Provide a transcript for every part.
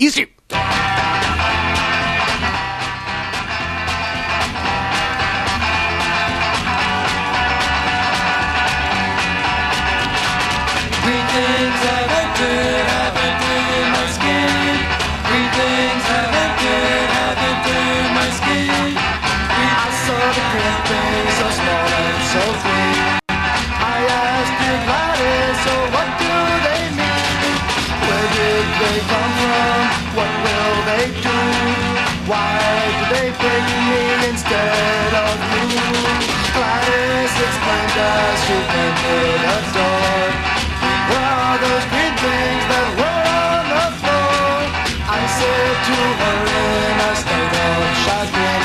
Easy. Where are those things that were on the floor? I said to her in a state of chagrin.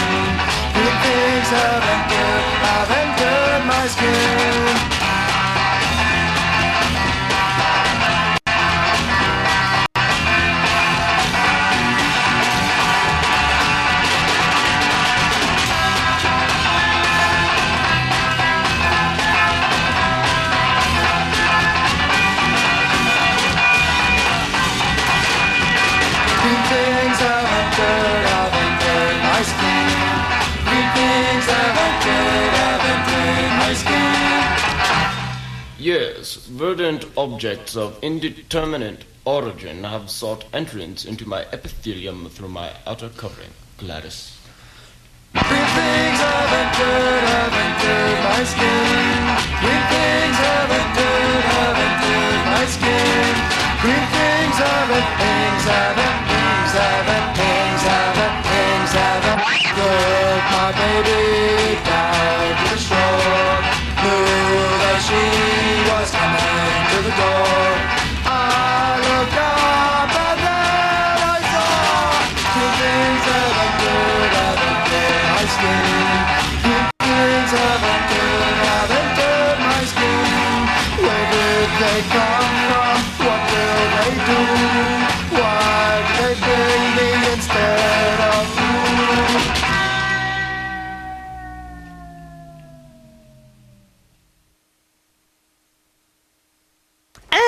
Things have entered, have entered my skin. Yes, verdant objects of indeterminate origin have sought entrance into my epithelium through my outer covering. Gladys. Green things have entered, have entered my skin. Green things have entered, have entered my skin. Green things have en- things have en- things have en- things have en- things have en- Took my baby down to the shore. Knew that she coming to the door.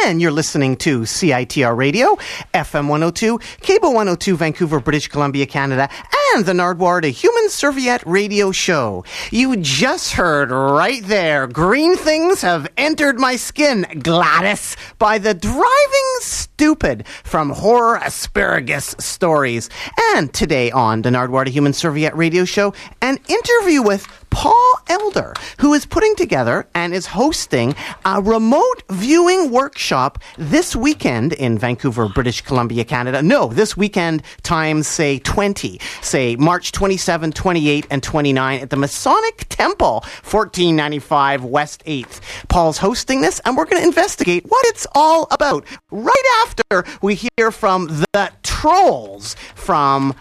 And you're listening to CITR Radio, FM 102, Cable 102, Vancouver, British Columbia, Canada, and the Nardwuar, a human serviette radio show. You just heard right there, Green Things Have Entered My Skin, Gladys, by the Driving Stupid from Horror Asparagus Stories. And today on the Nardwuar, a human serviette radio show, an interview with Paul Elder, who is putting together and is hosting a remote viewing workshop this weekend in Vancouver, British Columbia, Canada. No, this weekend times, say, 20. Say, March 27, 28, and 29 at the Masonic Temple, 1495 West 8th. Paul's hosting this, and we're going to investigate what it's all about right after we hear from the Trolls from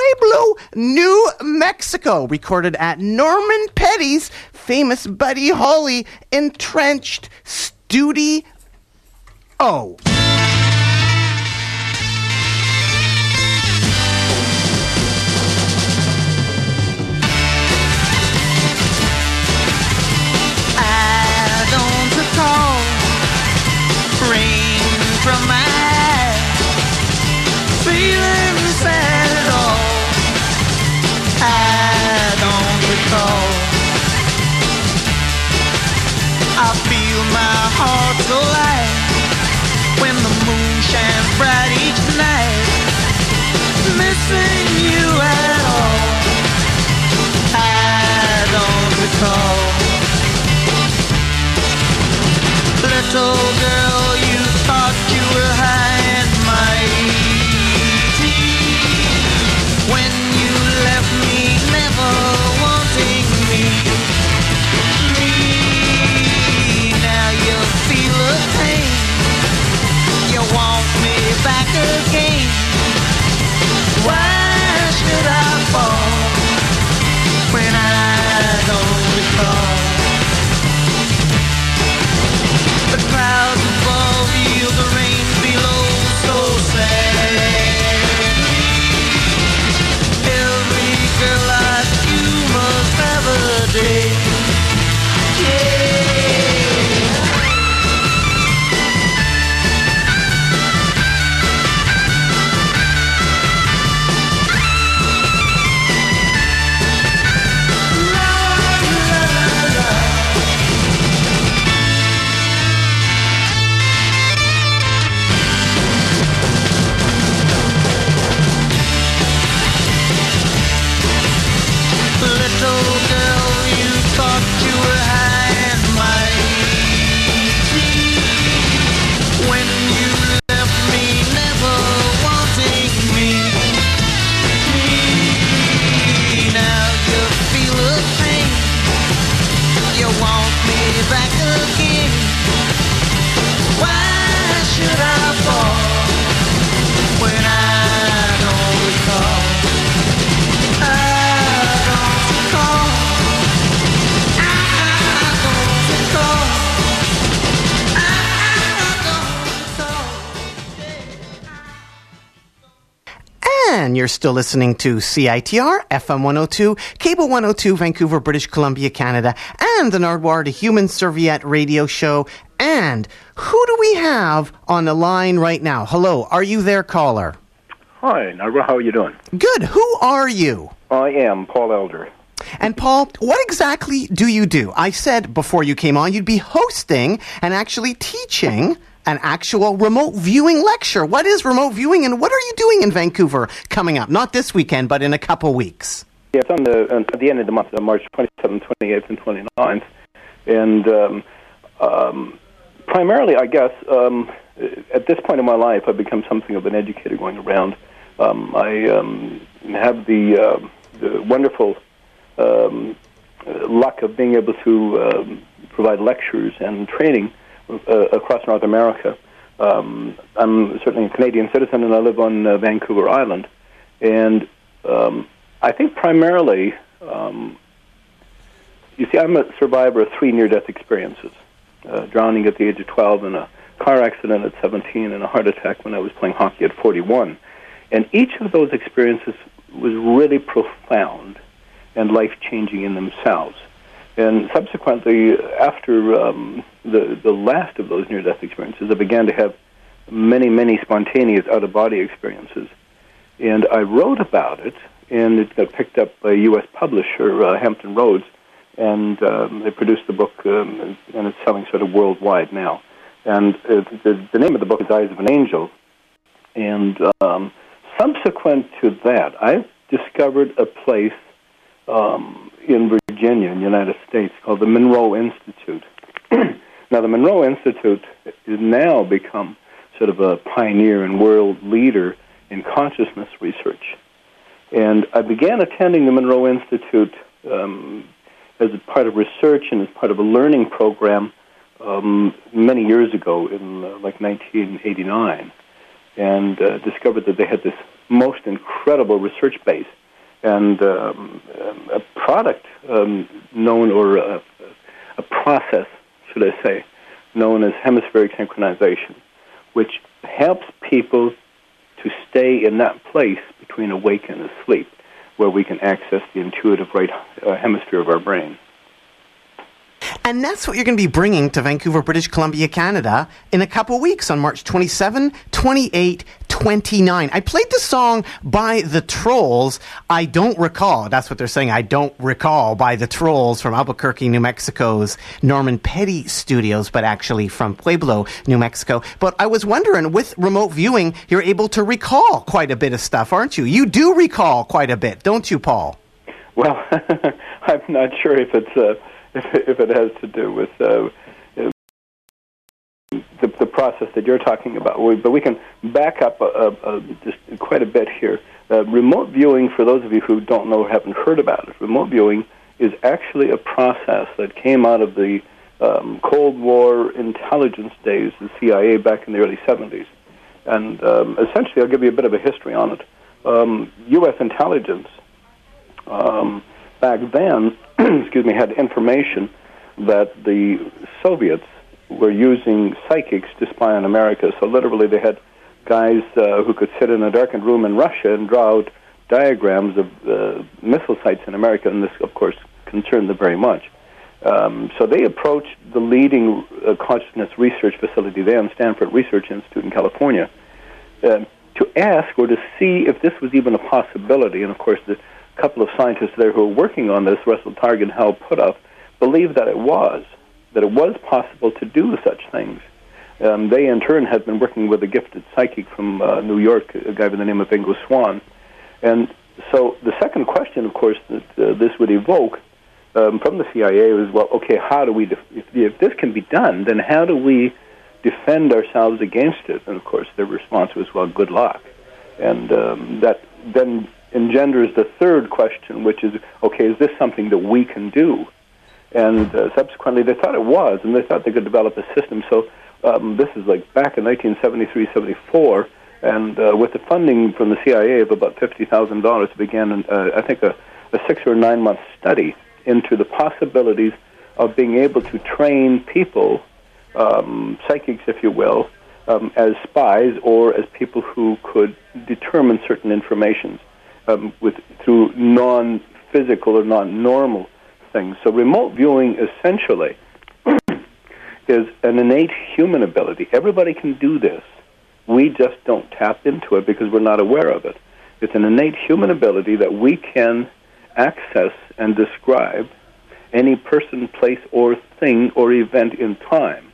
Pueblo, New Mexico, recorded at Norman Petty's famous Buddy Holly entrenched studio. Oh. From my Missing you at all. I don't recall. Little girl, still listening to CITR, FM 102, Cable 102, Vancouver, British Columbia, Canada, and the Nardwuar, the Human Serviette radio show. And who do we have on the line right now? Hello, are you there, caller? Hi, Narborough. How are you doing? Good. Who are you? I am Paul Elder. And Paul, what exactly do you do? I said before you came on you'd be hosting and actually teaching an actual remote viewing lecture. What is remote viewing and what are you doing in Vancouver coming up? Not this weekend, but in a couple weeks. Yeah, it's on the on, at the end of the month, uh, March 27th, 28th, and 29th, and um, um, primarily, I guess, um, at this point in my life, I've become something of an educator going around. Um, I um, have the, uh, the wonderful luck of being able to provide lectures and training across North America. Um, I'm certainly a Canadian citizen, and I live on uh, Vancouver Island. And um, I think primarily, um, you see, I'm a survivor of three near-death experiences: uh, drowning at the age of 12, and a car accident at 17, and a heart attack when I was playing hockey at 41. And each of those experiences was really profound and life-changing in themselves. And subsequently, after um, the the last of those near-death experiences, I began to have many, many spontaneous out-of-body experiences, and I wrote about it, and it got picked up by a U.S. publisher, uh, Hampton Roads, and um, they produced the book, um, and it's selling sort of worldwide now. And uh, the, the name of the book is Eyes of an Angel, and um, subsequent to that, I discovered a place um, in Virginia, in the United States, called the Monroe Institute. now, the Monroe Institute has now become sort of a pioneer and world leader in consciousness research. And I began attending the Monroe Institute um, as a part of research and as part of a learning program um, many years ago, in uh, like 1989, and uh, discovered that they had this most incredible research base and um, a product um, known, or a, a process, should I say, known as hemispheric synchronization, which helps people to stay in that place between awake and asleep, where we can access the intuitive right uh, hemisphere of our brain. And that's what you're going to be bringing to Vancouver, British Columbia, Canada in a couple weeks on March 27, 28, 29. I played the song by the Trolls. I don't recall. That's what they're saying. I don't recall by the Trolls from Albuquerque, New Mexico's Norman Petty Studios, but actually from Pueblo, New Mexico. But I was wondering, with remote viewing, you're able to recall quite a bit of stuff, aren't you? You do recall quite a bit, don't you, Paul? Well, I'm not sure if it's uh, if, it has to do with uh, the, the process that you're talking about. But we can back up a, a, just quite a bit here. Uh, remote viewing, for those of you who don't know or haven't heard about it, remote viewing is actually a process that came out of the um, Cold War intelligence days, the CIA back in the early 70s. And um, essentially, I'll give you a bit of a history on it. Um, U.S. intelligence um, back then, excuse me, had information that the Soviets were using psychics to spy on America. So literally, they had guys uh, who could sit in a darkened room in Russia and draw out diagrams of uh, missile sites in America, and this, of course, concerned them very much. Um, so they approached the leading uh, consciousness research facility then, Stanford Research Institute in California, uh, to ask or to see if this was even a possibility. And of course, the couple of scientists there who were working on this, Russell Targ and Hal Puthoff, believed that it was that it was possible to do such things. Um, they, in turn, had been working with a gifted psychic from uh, New York, a guy by the name of Ingo Swann. And so the second question, of course, that uh, this would evoke um, from the CIA was, well, okay, how do we, def- if, if this can be done, then how do we defend ourselves against it? And of course, their response was, well, good luck. And um, that then engenders the third question, which is, okay, is this something that we can do? and uh, subsequently they thought it was, and they thought they could develop a system. So um, this is like back in 1973, 74, and uh, with the funding from the CIA of about fifty thousand dollars, began, uh, I think, a, a six or nine month study into the possibilities of being able to train people, um, psychics, if you will, um, as spies or as people who could determine certain information um, with through non-physical or non-normal things. So remote viewing essentially is an innate human ability. Everybody can do this. We just don't tap into it because we're not aware of it. It's an innate human ability that we can access and describe any person, place, or thing or event in time,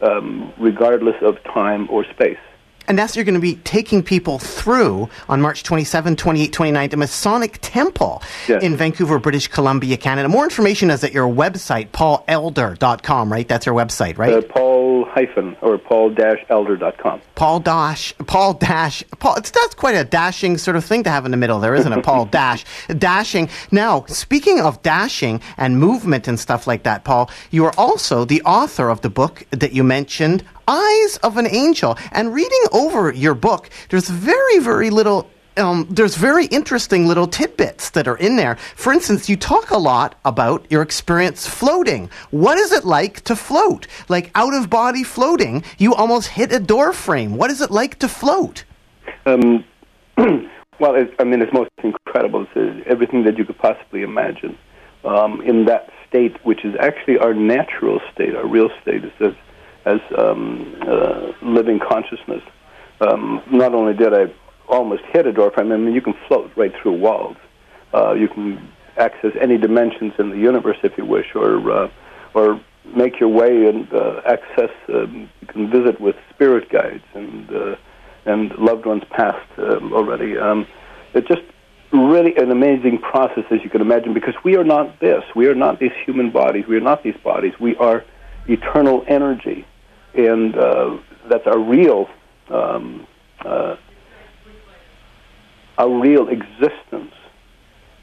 um, regardless of time or space. And that's you're going to be taking people through on March 27, 28, 29 the Masonic Temple Yes. in Vancouver, British Columbia, Canada. More information is at your website, paulelder.com, right? That's your website, right? Uh, Paul hyphen or paul-elder.com. Paul Dash, Paul Dash, Paul. It's that's quite a dashing sort of thing to have in the middle there, isn't it? Paul Dash, dashing. Now, speaking of dashing and movement and stuff like that, Paul, you are also the author of the book that you mentioned, Eyes of an Angel. And reading over your book, there's very, very little um, there's very interesting little tidbits that are in there. For instance, you talk a lot about your experience floating. What is it like to float? Like out of body floating, you almost hit a door frame. What is it like to float? Um, well, I mean, it's most incredible. It's everything that you could possibly imagine um, in that state, which is actually our natural state, our real state, is as, as um, uh, living consciousness. Um, not only did I almost hit a door frame, I mean, you can float right through walls. Uh, you can access any dimensions in the universe if you wish, or uh, or make your way and uh, access. Um, you can visit with spirit guides and uh, and loved ones past um, already. Um, it's just really an amazing process, as you can imagine, because we are not this. We are not these human bodies. We are not these bodies. We are eternal energy, and uh, that's a real. Um, uh, our real existence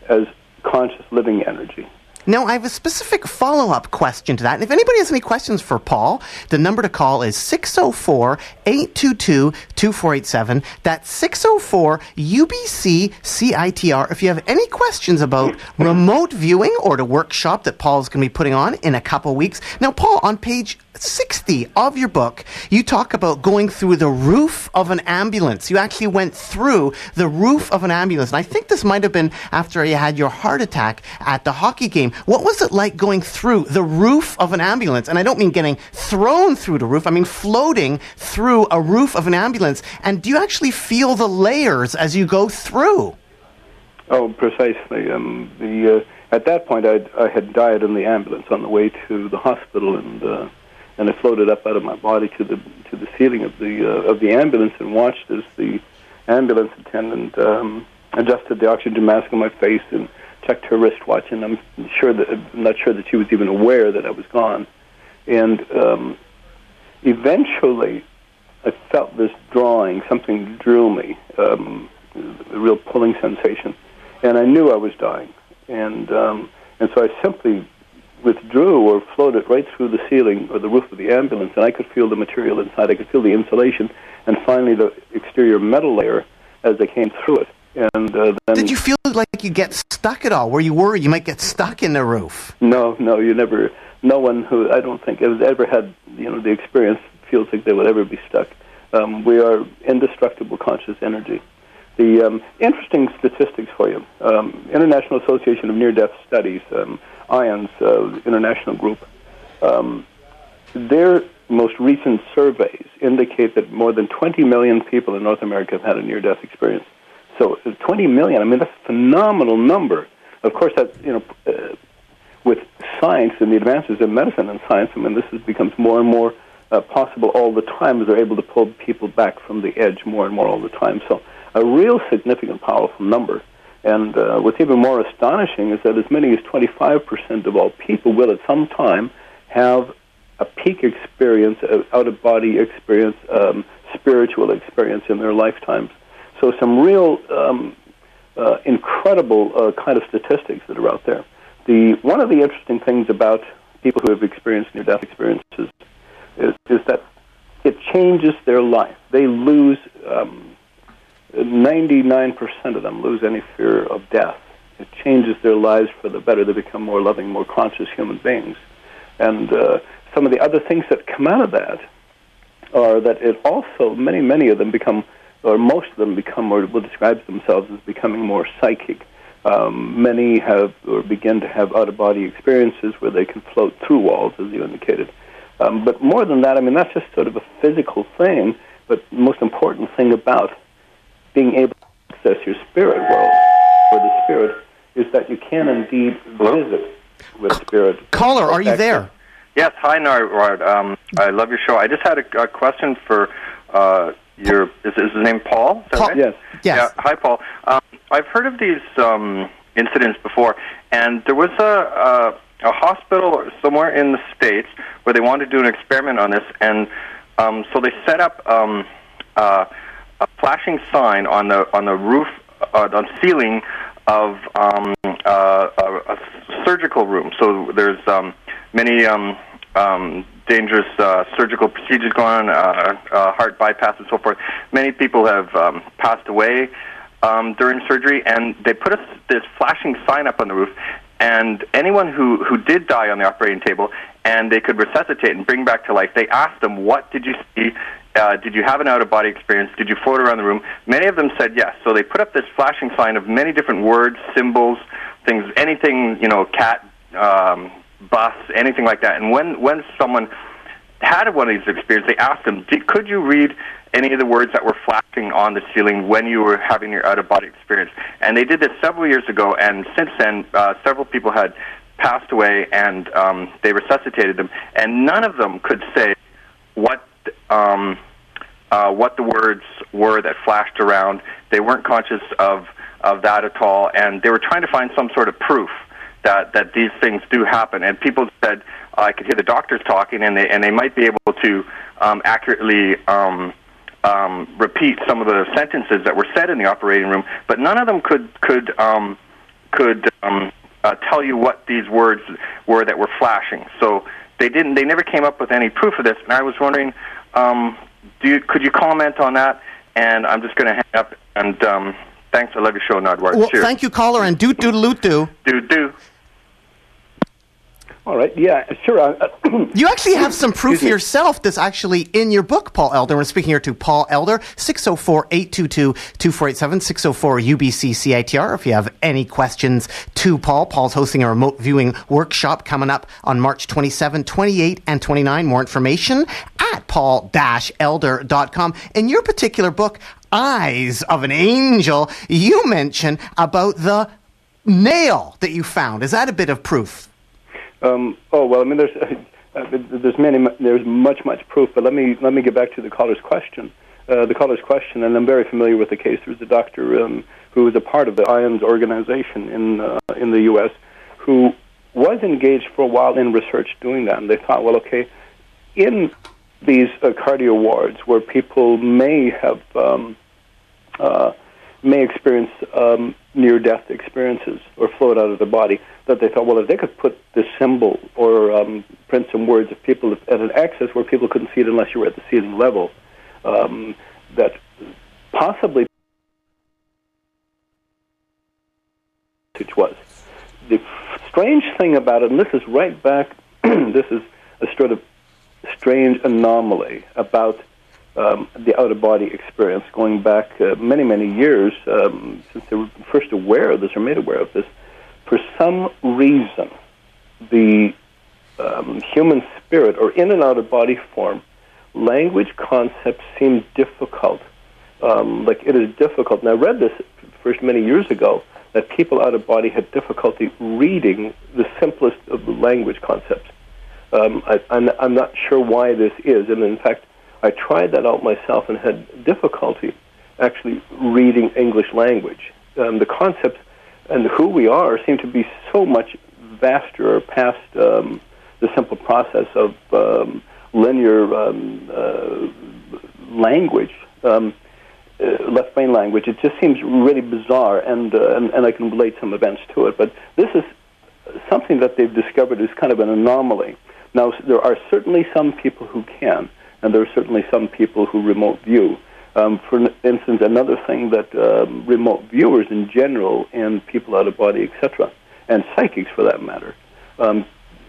as conscious living energy. Now, I have a specific follow up question to that. And if anybody has any questions for Paul, the number to call is 604 822 2487. That's 604 UBC CITR. If you have any questions about remote viewing or the workshop that Paul's going to be putting on in a couple weeks. Now, Paul, on page 60 of your book, you talk about going through the roof of an ambulance. You actually went through the roof of an ambulance. And I think this might have been after you had your heart attack at the hockey game. What was it like going through the roof of an ambulance? And I don't mean getting thrown through the roof, I mean floating through a roof of an ambulance. And do you actually feel the layers as you go through? Oh, precisely. Um, the uh, at that point, I I had died in the ambulance on the way to the hospital, and uh, and I floated up out of my body to the to the ceiling of the uh, of the ambulance and watched as the ambulance attendant um, adjusted the oxygen mask on my face and checked her wristwatch, and I'm sure that I'm not sure that she was even aware that I was gone, and um, eventually I felt this drawing. Something drew me, um, a real pulling sensation, and I knew I was dying. And um, and so I simply withdrew or floated right through the ceiling or the roof of the ambulance, and I could feel the material inside. I could feel the insulation, and finally the exterior metal layer as I came through it. And uh, then Did you feel like you get stuck at all? Were you worried you might get stuck in the roof? No, no, you never. No one who I don't think has ever had you know the experience feels like they would ever be stuck. Um, we are indestructible conscious energy. The um, interesting statistics for you: um, International Association of Near-Death Studies, um, IONS uh, international group. Um, their most recent surveys indicate that more than 20 million people in North America have had a near-death experience. So, uh, 20 million. I mean, that's a phenomenal number. Of course, that you know, uh, with science and the advances in medicine and science, I mean, this is, becomes more and more uh, possible all the time as they're able to pull people back from the edge more and more all the time. So, a real significant, powerful number. And uh, what's even more astonishing is that as many as 25% of all people will at some time have a peak experience, an out of body experience, um, spiritual experience in their lifetimes. So, some real um, uh, incredible uh, kind of statistics that are out there. The one of the interesting things about people who have experienced near-death experiences is, is that it changes their life. They lose um, 99% of them lose any fear of death. It changes their lives for the better. They become more loving, more conscious human beings. And uh, some of the other things that come out of that are that it also many many of them become, or most of them become, or will describe themselves as becoming more psychic. Um, many have or begin to have out of body experiences where they can float through walls, as you indicated. Um, but more than that, I mean that's just sort of a physical thing. But the most important thing about being able to access your spirit world or the spirit is that you can indeed visit with spirit. Caller, are you there? Yes, hi, Narwhal. Um, I love your show. I just had a, a question for uh, your. Is, is his name Paul? Is that Paul- right? Yes. Yes. Yeah. Hi, Paul. Um, I've heard of these um, incidents before, and there was a, a a hospital somewhere in the states where they wanted to do an experiment on this, and um, so they set up um, uh, a flashing sign on the on the roof uh, on ceiling of um, uh, a, a surgical room. So there's um, many um, um, dangerous uh, surgical procedures going on, uh, uh, heart bypass and so forth. Many people have um, passed away um, during surgery, and they put a, this flashing sign up on the roof. And anyone who, who did die on the operating table, and they could resuscitate and bring back to life, they asked them, "What did you see? Uh, did you have an out of body experience? Did you float around the room?" Many of them said yes. So they put up this flashing sign of many different words, symbols, things, anything you know, cat, um, bus, anything like that. And when when someone had one of these experiences, they asked them, Did, could you read any of the words that were flashing on the ceiling when you were having your out of body experience? And they did this several years ago, and since then, uh, several people had passed away and um, they resuscitated them, and none of them could say what. Um, uh, what the words were that flashed around. They weren't conscious of, of that at all, and they were trying to find some sort of proof that, that these things do happen. And people said, I could hear the doctors talking, and they, and they might be able to um, accurately um, um, repeat some of the sentences that were said in the operating room, but none of them could, could, um, could um, uh, tell you what these words were that were flashing. So they didn't. They never came up with any proof of this. And I was wondering, um, do you, could you comment on that? And I'm just going to hang up. And um, thanks. I love your show, Nardwuar. Well, Cheers. thank you, caller, and doot doot loot doo. Do do. All right. Yeah. Sure. Uh, You actually have some proof Excuse yourself that's actually in your book, Paul Elder. We're speaking here to Paul Elder, 604 822 2487, 604 UBC CITR. If you have any questions to Paul, Paul's hosting a remote viewing workshop coming up on March 27, 28, and 29. More information at paul elder.com. In your particular book, Eyes of an Angel, you mention about the nail that you found. Is that a bit of proof? Um, oh well, I mean, there's uh, there's many there's much much proof, but let me let me get back to the caller's question. Uh, the caller's question, and I'm very familiar with the case. There was a doctor um, who was a part of the IONS organization in uh, in the U.S. who was engaged for a while in research doing that, and they thought, well, okay, in these uh, cardio wards where people may have um, uh, may experience um, near-death experiences or float out of the body, that they thought, well, if they could put this symbol or um, print some words of people at an access where people couldn't see it unless you were at the ceiling level, um, that possibly which was the strange thing about it, and this is right back. this is a sort of strange anomaly about um, the out of body experience going back uh, many, many years um, since they were first aware of this or made aware of this. For some reason, the um, human spirit, or in and out of body form, language concepts seem difficult. Um, like it is difficult. And I read this first many years ago that people out of body had difficulty reading the simplest of the language concepts. Um, I, I'm, I'm not sure why this is, and in fact, I tried that out myself and had difficulty actually reading English language. Um, the concepts and who we are seem to be so much vaster past um, the simple process of um, linear um, uh, language, um, uh, left brain language. It just seems really bizarre, and, uh, and and I can relate some events to it. But this is something that they've discovered is kind of an anomaly. Now, there are certainly some people who can, and there are certainly some people who remote view. Um, for instance, another thing that um, remote viewers in general and people out of body, etc., and psychics for that matter, um,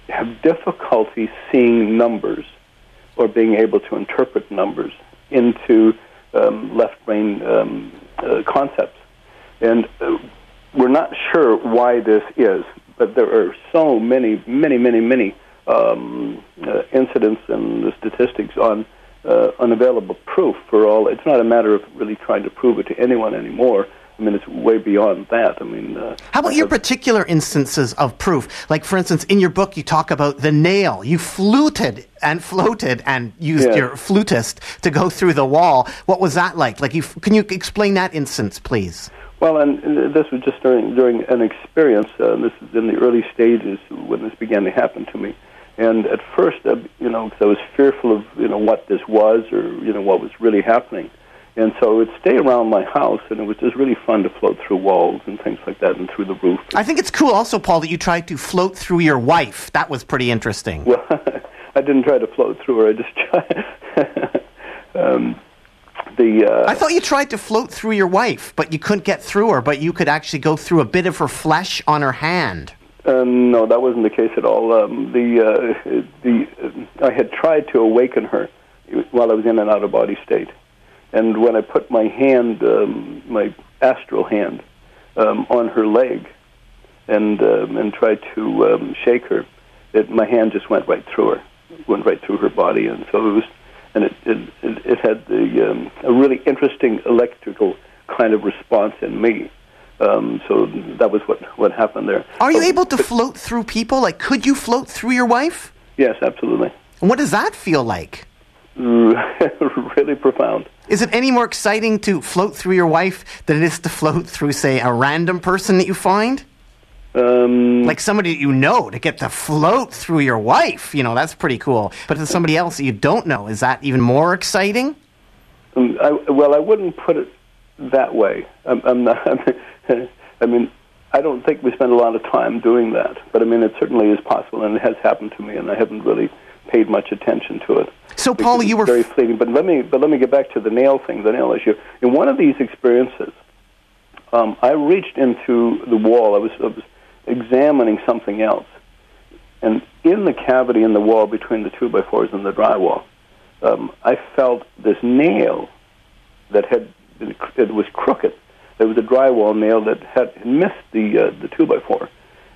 have difficulty seeing numbers or being able to interpret numbers into um, left brain um, uh, concepts. And uh, we're not sure why this is, but there are so many, many, many, many um, uh, incidents and the statistics on uh, unavailable proof for all. It's not a matter of really trying to prove it to anyone anymore. I mean, it's way beyond that. I mean, uh, How about your particular instances of proof? Like, for instance, in your book, you talk about the nail. You fluted and floated and used Yeah. your flutist to go through the wall. What was that like? Like, you, can you explain that instance, please? Well, and, this was just during during an experience. Uh, this is in the early stages when this began to happen to me. And at first, uh, you know, 'cause I was fearful of you know what this was or you know what was really happening. And so I would stay around my house, and it was just really fun to float through walls and things like that, and through the roof. I think it's cool also, Paul, that you tried to float through your wife. That was pretty interesting. Well, I didn't try to float through her. I just tried. um, the uh, I thought you tried to float through your wife, but you couldn't get through her, but you could actually go through a bit of her flesh on her hand. Um, no, that wasn't the case at all. Um, the uh, the uh, I had tried to awaken her while I was in an out of body state, and when I put my hand, um, my astral hand, um, on her leg, and um, and tried to um, shake her, it, my hand just went right through her, went right through her body, and so it was, and it it, it, it had the um, a really interesting electrical kind of response in me. Um, so that was what what happened there. Are you But- able to float through people? Like, could you float through your wife? Yes, absolutely. And what does that feel like? really profound. Is it any more exciting to float through your wife than it is to float through, say, a random person that you find? Um, Like somebody that you know, to get to float through your wife, you know, that's pretty cool. But to somebody else that you don't know, is that even more exciting? um, I, well, I wouldn't put it that way. I'm, I'm not. I mean, I don't think we spend a lot of time doing that. But I mean, it certainly is possible, and it has happened to me, and I haven't really paid much attention to it. So, Paul, you were very fleeting. But let me, but let me get back to the nail thing, the nail issue. In one of these experiences, um, I reached into the wall. I was, I was examining something else, and in the cavity in the wall between the two by fours and the drywall, um, I felt this nail that had it was crooked. There was a drywall nail that had missed the uh, the two by four,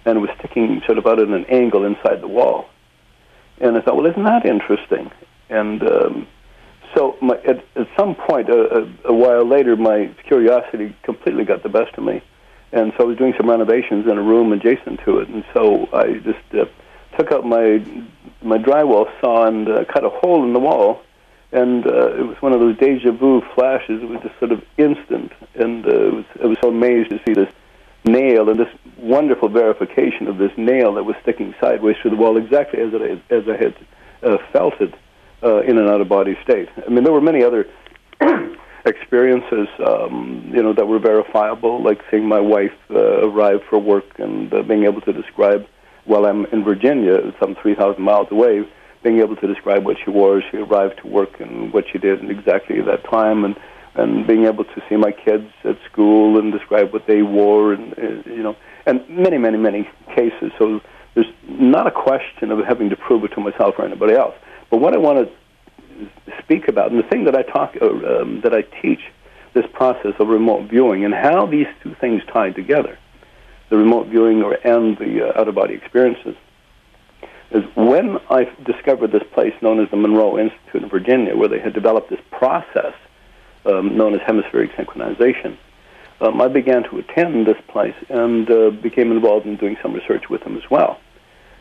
and it was sticking sort of out at an angle inside the wall. And I thought, well, isn't that interesting? And um, so, my, at, at some point, uh, a, a while later, my curiosity completely got the best of me, and so I was doing some renovations in a room adjacent to it, and so I just uh, took out my my drywall saw and uh, cut a hole in the wall, and uh, it was one of those deja vu flashes. It was just sort of instant, and uh, it was, I was so amazed to see this nail and this wonderful verification of this nail that was sticking sideways through the wall, exactly as it as I had uh, felt it uh, in an out of body state. I mean, there were many other experiences, um, you know, that were verifiable, like seeing my wife uh, arrive for work and uh, being able to describe while I'm in Virginia, some 3,000 miles away, being able to describe what she wore as she arrived to work and what she did at exactly at that time, and and being able to see my kids at school and describe what they wore, and uh, you know, and many, many, many cases. So there's not a question of having to prove it to myself or anybody else. But what I want to speak about, and the thing that I talk, uh, um, that I teach, this process of remote viewing and how these two things tie together, the remote viewing or and the uh, out-of-body experiences, is when I discovered this place known as the Monroe Institute in Virginia, where they had developed this process um, known as hemispheric synchronization. Um, I began to attend this place and uh, became involved in doing some research with them as well.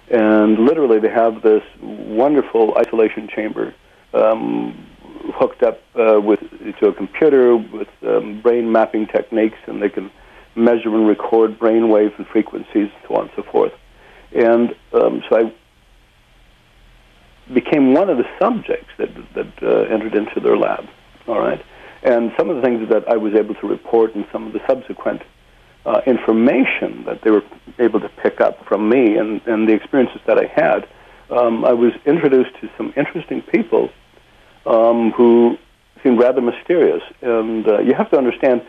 And literally, they have this wonderful isolation chamber um, hooked up uh, with to a computer with um, brain mapping techniques, and they can measure and record brain waves and frequencies, and so on and so forth. And um, so I became one of the subjects that that uh, entered into their lab. All right, and some of the things that I was able to report, and some of the subsequent uh, information that they were able to pick up from me, and, and the experiences that I had, um, I was introduced to some interesting people um, who seemed rather mysterious. And uh, you have to understand.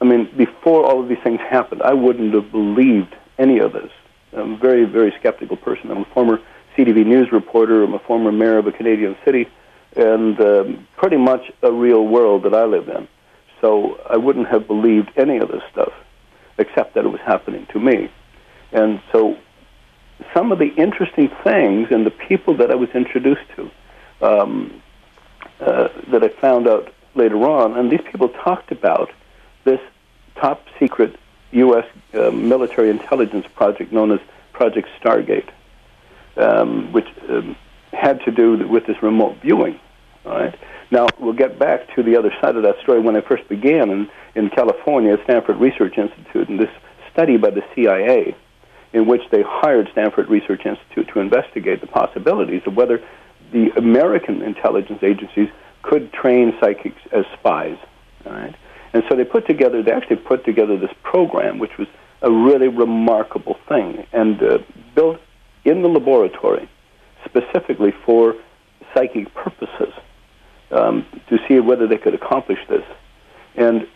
I mean, before all of these things happened, I wouldn't have believed any of this. I'm a very, very skeptical person. I'm a former CTV news reporter. I'm a former mayor of a Canadian city, and um, pretty much a real world that I live in. So I wouldn't have believed any of this stuff, except that it was happening to me. And so some of the interesting things and the people that I was introduced to um, uh, that I found out later on, and these people talked about this top secret U.S. Uh, military intelligence project known as Project Stargate, um, which um, had to do with this remote viewing. All right. Now we'll get back to the other side of that story. When I first began in, in California at Stanford Research Institute, and this study by the CIA, in which they hired Stanford Research Institute to investigate the possibilities of whether the American intelligence agencies could train psychics as spies. All right. And so they put together, they actually put together this program, which was a really remarkable thing, and uh, built in the laboratory specifically for psychic purposes um, to see whether they could accomplish this. And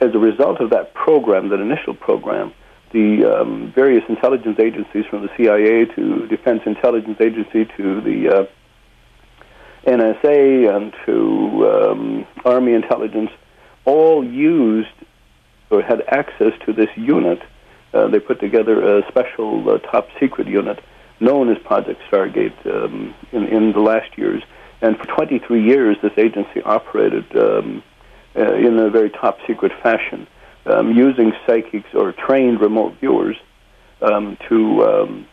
as a result of that program, that initial program, the um, various intelligence agencies from the CIA to Defense Intelligence Agency to the uh, NSA and to um, Army intelligence all used or had access to this unit. Uh, they put together a special uh, top secret unit known as Project Stargate um, in, in the last years. And for 23 years, this agency operated um, uh, in a very top secret fashion, um, using psychics or trained remote viewers um, to um,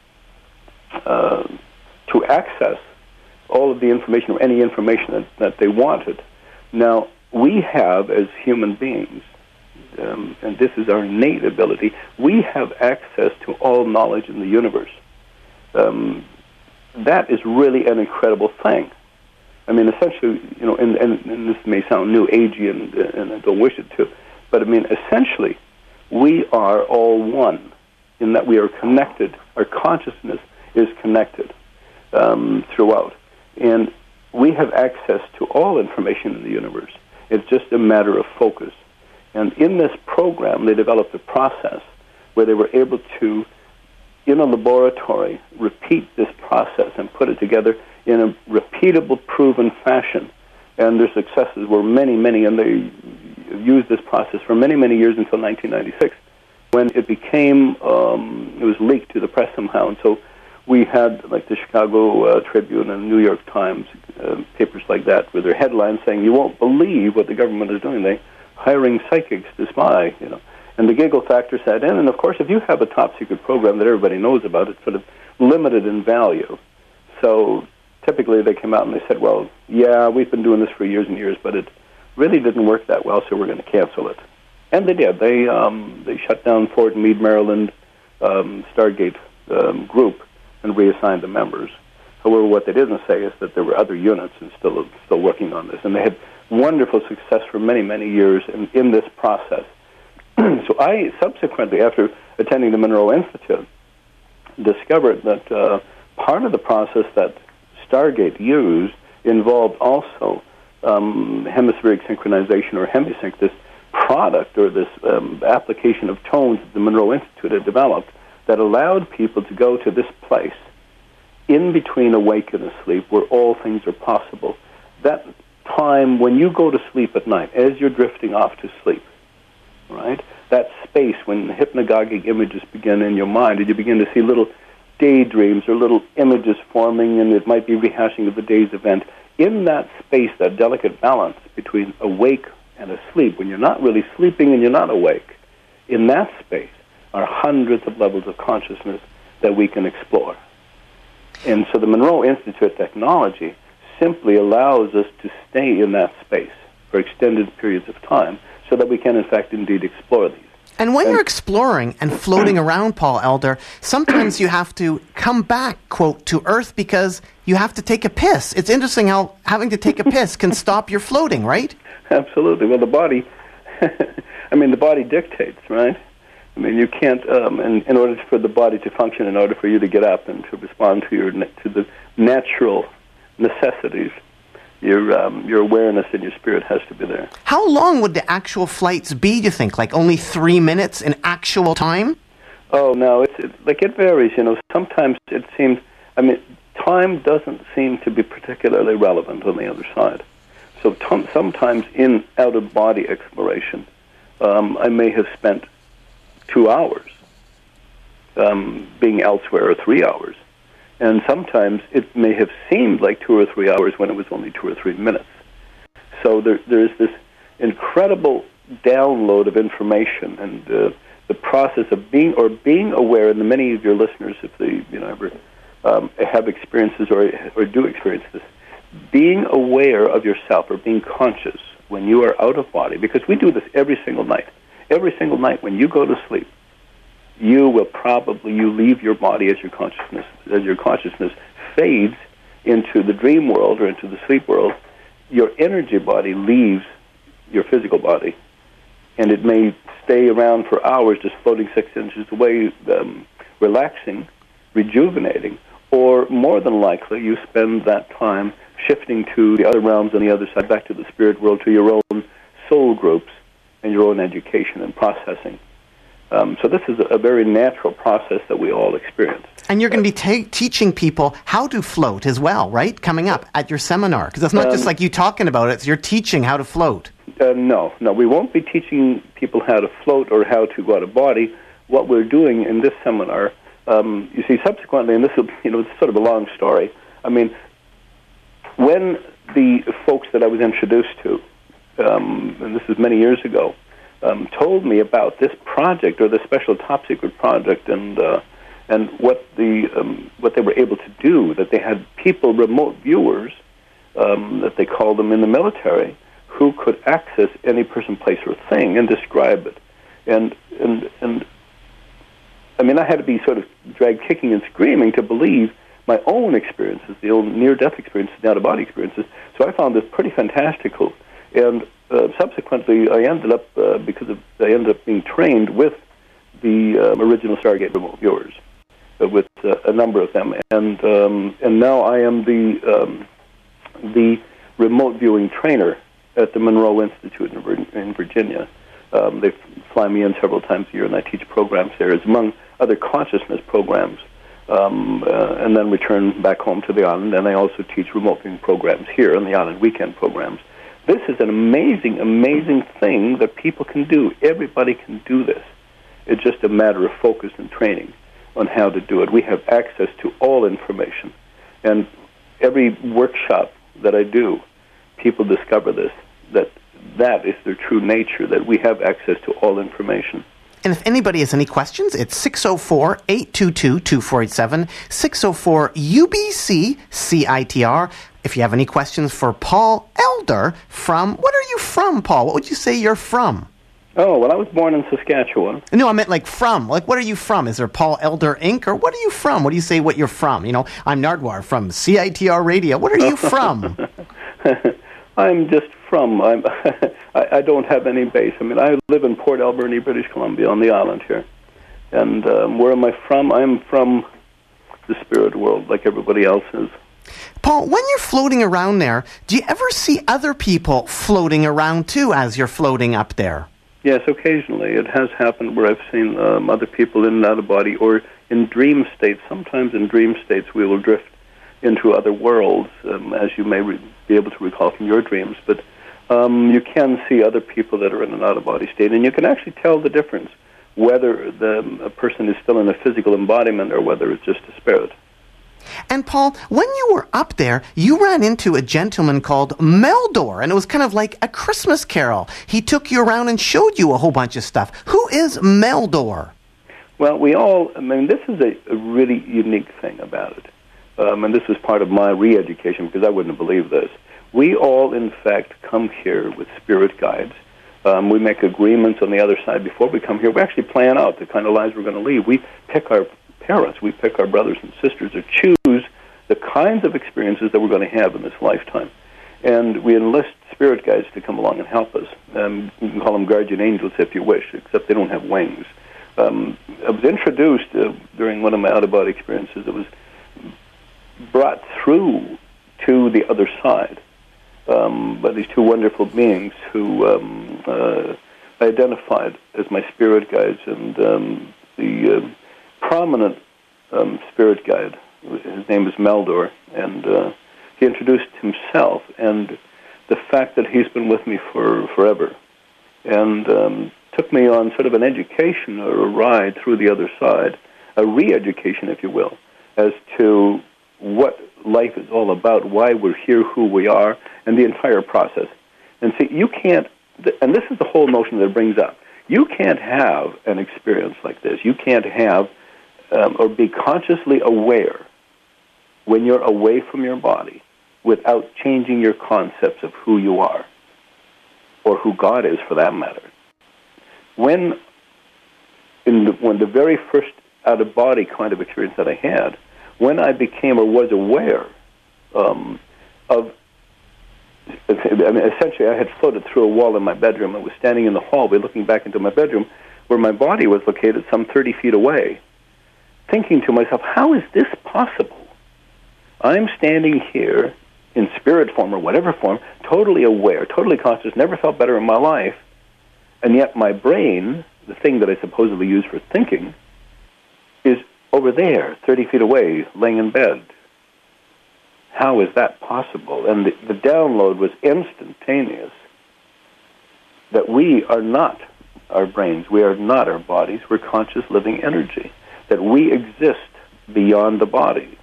uh, to access all of the information or any information that, that they wanted. Now, we have, as human beings, um, and this is our innate ability, we have access to all knowledge in the universe. Um, that is really an incredible thing. I mean, essentially, you know, and, and, and this may sound new agey, and, and I don't wish it to, but I mean, essentially, we are all one in that we are connected. Our consciousness is connected um, throughout. And we have access to all information in the universe. It's just a matter of focus. And in this program, they developed a process where they were able to, in a laboratory, repeat this process and put it together in a repeatable, proven fashion. And their successes were many, many, and they used this process for many, many years until 1996, when it became, um, it was leaked to the press somehow. And so we had like the Chicago uh, Tribune and New York Times uh, papers like that with their headlines saying, "You won't believe what the government is doing. They hiring psychics to spy." You know, and the giggle factor set in. And of course, if you have a top secret program that everybody knows about, it's sort of limited in value. So typically, they came out and they said, "Well, yeah, we've been doing this for years and years, but it really didn't work that well, so we're going to cancel it." And they did. They um, they shut down Fort Meade, Maryland, um, Stargate um, group and reassigned the members. However, what they didn't say is that there were other units and still still working on this, and they had wonderful success for many many years in, in this process. so I subsequently, after attending the Monroe Institute, discovered that uh, part of the process that Stargate used involved also um, hemispheric synchronization or hemisync, this product or this um, application of tones that the Monroe Institute had developed that allowed people to go to this place in between awake and asleep where all things are possible. That time when you go to sleep at night, as you're drifting off to sleep, right? That space when hypnagogic images begin in your mind and you begin to see little daydreams or little images forming and it might be rehashing of the day's event. In that space, that delicate balance between awake and asleep, when you're not really sleeping and you're not awake, in that space, are hundreds of levels of consciousness that we can explore. And so the Monroe Institute Technology simply allows us to stay in that space for extended periods of time so that we can, in fact, indeed explore these. And when you're exploring and floating around, Paul Elder, sometimes you have to come back, quote, to Earth because you have to take a piss. It's interesting how having to take a piss can stop your floating, right? Absolutely. Well, the body, I mean, the body dictates, right? I mean, you can't. Um, in, in order for the body to function, in order for you to get up and to respond to your to the natural necessities, your um, your awareness and your spirit has to be there. How long would the actual flights be? Do you think, like only three minutes in actual time? Oh no, it's it, like it varies. You know, sometimes it seems. I mean, time doesn't seem to be particularly relevant on the other side. So t- sometimes in out of body exploration, um, I may have spent two hours um, being elsewhere or three hours. And sometimes it may have seemed like two or three hours when it was only two or three minutes. So there, there's this incredible download of information and uh, the process of being or being aware. And many of your listeners, if they you know ever um, have experiences or or do experience this, being aware of yourself or being conscious when you are out of body, because we do this every single night. Every single night when you go to sleep, you will probably you leave your body as your consciousness as your consciousness fades into the dream world or into the sleep world. Your energy body leaves your physical body, and it may stay around for hours, just floating six inches away, um, relaxing, rejuvenating, or more than likely you spend that time shifting to the other realms on the other side, back to the spirit world, to your own soul groups and your own education and processing. Um, so this is a, very natural process that we all experience. And you're going to be ta- teaching people how to float as well, right? Coming up at your seminar. Because it's not just Um, like you talking about it, you're teaching how to float. Uh, no, no, we won't be teaching people how to float or how to go out of body. What we're doing in this seminar, um, you see, subsequently, and this is you know it's sort of a long story. I mean, when the folks that I was introduced to, um, and this is many years ago, um, told me about this project or this special top secret project, and uh, and what the um, what they were able to do, that they had people, remote viewers, um, that they called them in the military, who could access any person, place, or thing and describe it. And and and I mean, I had to be sort of dragged kicking and screaming to believe my own experiences, the old near-death experiences, the out-of-body experiences. So I found this pretty fantastical. And uh, subsequently, I ended up uh, because of I ended up being trained with the um, original Stargate remote viewers, uh, with uh, a number of them, and um, and now I am the um, the remote viewing trainer at the Monroe Institute in, in Virginia. Um, they fly me in several times a year, and I teach programs there, as among other consciousness programs, um, uh, and then return back home to the island. And I also teach remote viewing programs here on the island weekend programs. This is an amazing, amazing thing that people can do. Everybody can do this. It's just a matter of focus and training on how to do it. We have access to all information, and every workshop that I do, people discover this that that is their true nature. That we have access to all information. And if anybody has any questions, it's 604 822 2487, 604 UBC CITR. If you have any questions for Paul Elder from, what are you from, Paul? What would you say you're from? Oh well, I was born in Saskatchewan. No, I meant like from. Like, what are you from? Is there Paul Elder Inc., or what are you from? What do you say what you're from? You know, I'm Nardwuar from CITR Radio. What are you from? I'm just from. I'm. I, I don't have any base. I mean, I live in Port Alberni, British Columbia, on the island here. And um, where am I from? I'm from the spirit world, like everybody else is. Paul, when you're floating around there, do you ever see other people floating around too as you're floating up there? Yes, occasionally it has happened where I've seen um, other people in and out of body, or in dream states. Sometimes in dream states we will drift into other worlds, um, as you may re- be able to recall from your dreams. But um, you can see other people that are in an out of body state, and you can actually tell the difference whether the person is still in a physical embodiment or whether it's just a spirit. And Paul, when you were up there, you ran into a gentleman called Meldor, and it was kind of like a Christmas carol. He took you around and showed you a whole bunch of stuff. Who is Meldor? Well, we all, I mean, this is a, a really unique thing about it. Um, and this was part of my re education because I wouldn't have believed this. We all, in fact, come here with spirit guides. Um, we make agreements on the other side before we come here. We actually plan out the kind of lives we're going to lead. We pick our parents, we pick our brothers and sisters, or choose the kinds of experiences that we're going to have in this lifetime. And we enlist spirit guides to come along and help us. Um, you can call them guardian angels if you wish, except they don't have wings. Um, I was introduced uh, during one of my out of body experiences. It was brought through to the other side um, by these two wonderful beings who um, uh, I identified as my spirit guides. And um, the uh, prominent um, spirit guide his name is Meldor, and uh, he introduced himself and the fact that he's been with me for forever, and um, took me on sort of an education or a ride through the other side, a re-education, if you will, as to what life is all about, why we're here, who we are, and the entire process. And see, you can't, and this is the whole notion that it brings up. You can't have an experience like this. You can't have um, or be consciously aware when you're away from your body without changing your concepts of who you are or who God is for that matter. When in the, when the very first out of body kind of experience that I had, when I became or was aware um, of I mean, essentially, I had floated through a wall in my bedroom and was standing in the hallway looking back into my bedroom where my body was located some 30 feet away, thinking to myself, how is this possible? I'm standing here in spirit form or whatever form, totally aware, totally conscious, never felt better in my life, and yet my brain, the thing that I supposedly use for thinking, is over there, 30 feet away, laying in bed. How is that possible? And the, the download was instantaneous that we are not our brains, we are not our bodies, we're conscious living energy, that we exist beyond the body.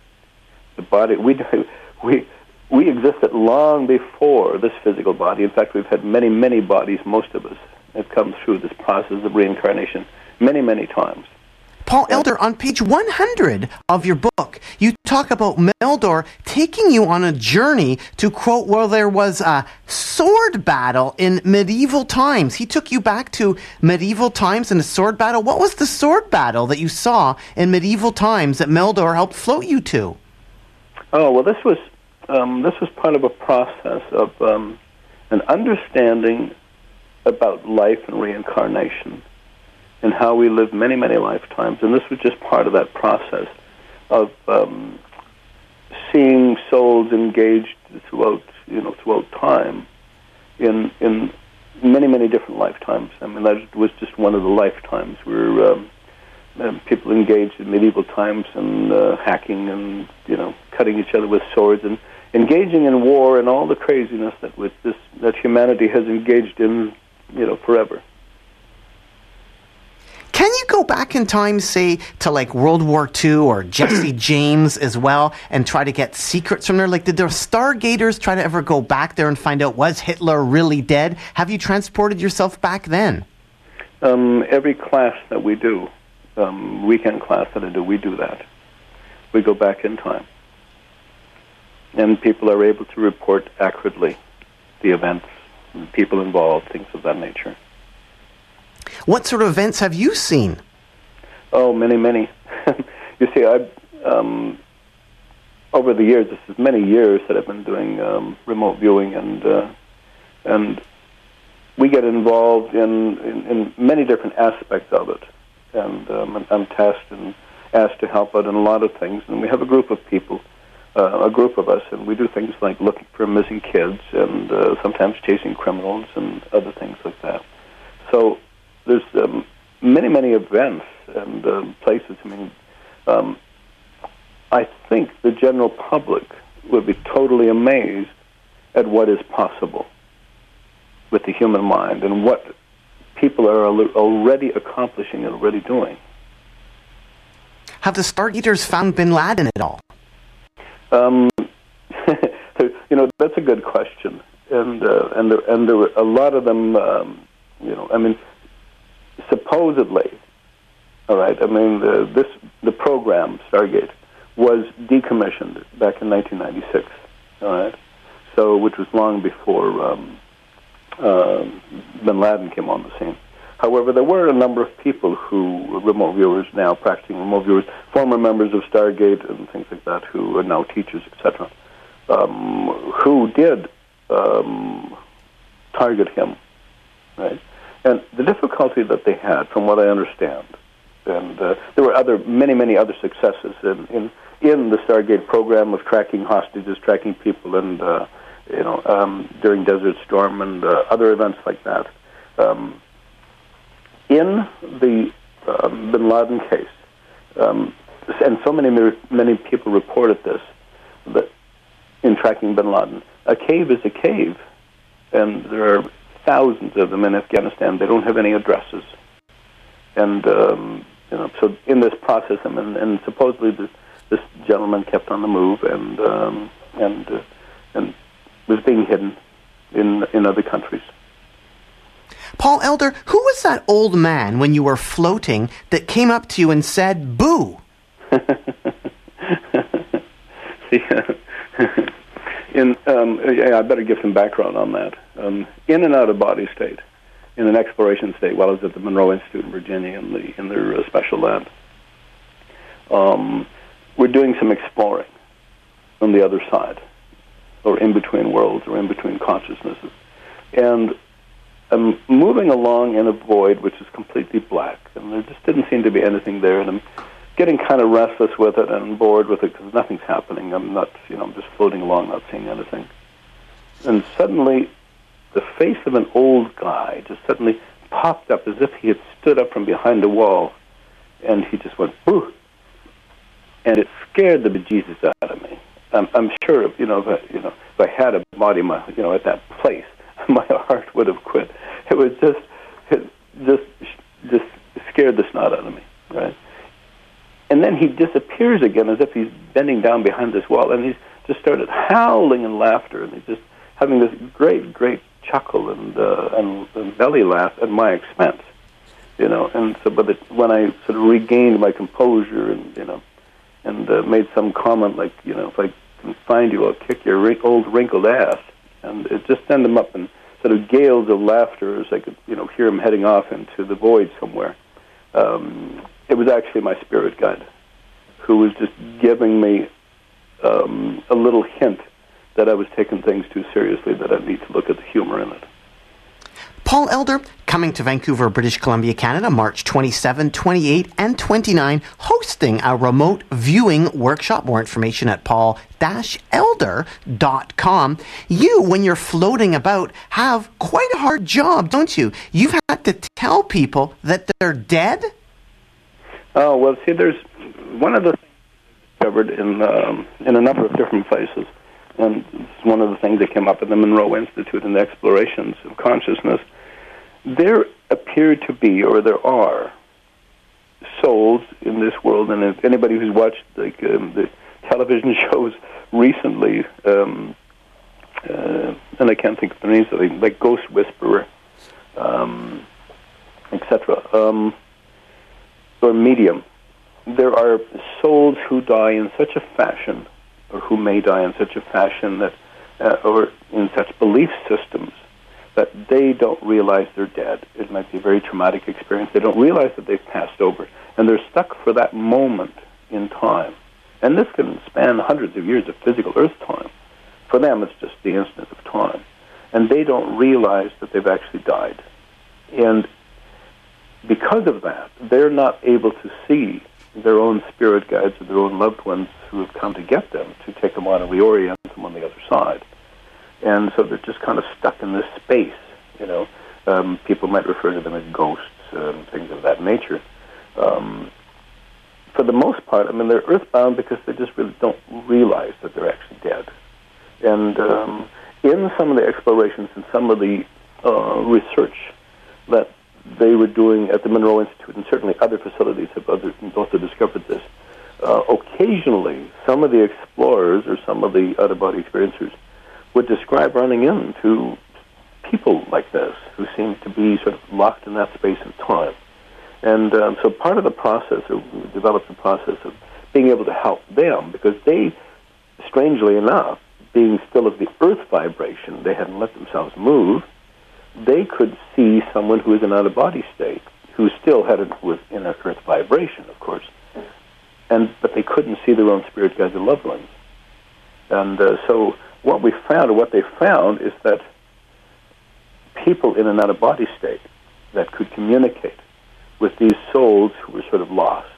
The body, we, we, we existed long before this physical body. In fact, we've had many, many bodies, most of us have come through this process of reincarnation many, many times. Paul Elder, on page 100 of your book, you talk about Meldor taking you on a journey to quote where there was a sword battle in medieval times. He took you back to medieval times in a sword battle. What was the sword battle that you saw in medieval times that Meldor helped float you to? Oh well, this was um, this was part of a process of um, an understanding about life and reincarnation and how we live many, many lifetimes. And this was just part of that process of um, seeing souls engaged throughout, you know, throughout time in in many, many different lifetimes. I mean, that was just one of the lifetimes where um, uh, people engaged in medieval times and uh, hacking and you know cutting each other with swords and engaging in war and all the craziness that with this that humanity has engaged in, you know, forever. Can you go back in time, say, to like World War II or Jesse James as well, and try to get secrets from there? Like, did the Stargaters try to ever go back there and find out was Hitler really dead? Have you transported yourself back then? Um, every class that we do, um, weekend class that I do, we do that. We go back in time. And people are able to report accurately the events, people involved, things of that nature. What sort of events have you seen? Oh, many, many. you see, I um, over the years, this is many years that I've been doing um, remote viewing, and uh, and we get involved in, in, in many different aspects of it, and um, I'm tasked and asked to help out in a lot of things. And we have a group of people, uh, a group of us, and we do things like looking for missing kids, and uh, sometimes chasing criminals and other things like that. So there's um, many, many events and uh, places. I mean, um, I think the general public would be totally amazed at what is possible with the human mind and what people are al- already accomplishing and already doing. Have the Stargaters found Bin Laden at all? Um, you know, that's a good question, and uh, and there, and there were a lot of them. Um, you know, I mean, supposedly, all right. I mean, the, this the program Stargate was decommissioned back in 1996. All right, so which was long before um, uh, Bin Laden came on the scene. However, there were a number of people who remote viewers now practicing remote viewers, former members of Stargate and things like that, who are now teachers, etc., um, who did um, target him, right? And the difficulty that they had, from what I understand, and uh, there were other many, many other successes in, in in the Stargate program of tracking hostages, tracking people, and uh, you know um, during Desert Storm and uh, other events like that. Um, in the um, Bin Laden case, um, and so many many people reported this that in tracking Bin Laden, a cave is a cave, and there are thousands of them in Afghanistan. They don't have any addresses, and um, you know, so in this process, I mean, and supposedly this, this gentleman kept on the move and um, and uh, and was being hidden in in other countries. Paul Elder, who was that old man when you were floating that came up to you and said, "Boo"? yeah. in um, yeah, I better give some background on that. Um, in and out of body state, in an exploration state, while I was at the Monroe Institute in Virginia in the in their uh, special lab, um, we're doing some exploring on the other side, or in between worlds, or in between consciousnesses, and I'm moving along in a void which is completely black, and there just didn't seem to be anything there, and I'm getting kind of restless with it and bored with it because nothing's happening. I'm not, you know, I'm just floating along, not seeing anything. And suddenly, the face of an old guy just suddenly popped up as if he had stood up from behind a wall, and he just went boo, and it scared the bejesus out of me. I'm, I'm sure, you know, if I, you know, if I had a body, my, you know, at that place, my heart would have quit. It was just, it just, just scared the snot out of me, right? And then he disappears again as if he's bending down behind this wall, and he's just started howling in laughter, and he's just having this great, great chuckle and, uh, and, and belly laugh at my expense, you know. And so, but it, when I sort of regained my composure and you know, and uh, made some comment like, you know, if I can find you, I'll kick your wrin- old wrinkled ass, and it just sent him up in sort of gales of laughter as I could, you know, hear him heading off into the void somewhere. Um, it was actually my spirit guide who was just giving me um, a little hint that I was taking things too seriously, that I need to look at the humor in it. Paul Elder, coming to Vancouver, British Columbia, Canada, March 27, 28, and 29, hosting a remote viewing workshop. More information at paul-elder.com. You, when you're floating about, have quite a hard job, don't you? You've had to tell people that they're dead? Oh well, see, there's one of the things discovered in um, in a number of different places, and it's one of the things that came up at the Monroe Institute in the explorations of consciousness. There appear to be, or there are, souls in this world, and if anybody who's watched like um, the television shows recently, um, uh, and I can't think of the names of them, like Ghost Whisperer, um, etc. Um, or medium, there are souls who die in such a fashion, or who may die in such a fashion that, uh, or in such belief systems, that they don't realize they're dead. It might be a very traumatic experience. They don't realize that they've passed over, and they're stuck for that moment in time. And this can span hundreds of years of physical Earth time. For them, it's just the instant of time. And they don't realize that they've actually died. And because of that, they're not able to see their own spirit guides or their own loved ones who have come to get them to take them on and reorient them on the other side. And so they're just kind of stuck in this space. You know, um, people might refer to them as ghosts and things of that nature. Um, for the most part, I mean, they're earthbound because they just really don't realize that they're actually dead. And um, in some of the explorations and some of the uh, research that they were doing at the Monroe Institute, and certainly other facilities have other, also discovered this. Uh, occasionally, some of the explorers or some of the out of body experiencers would describe running into people like this who seem to be sort of locked in that space of time. And um, so part of the process, or we developed the process of being able to help them because they, strangely enough, being still of the earth vibration, they hadn't let themselves move they could see someone who was in out of body state, who still had a, was in earth vibration, of course, and but they couldn't see their own spirit guides and loved ones. And uh, so what we found, or what they found, is that people in an out of body state that could communicate with these souls who were sort of lost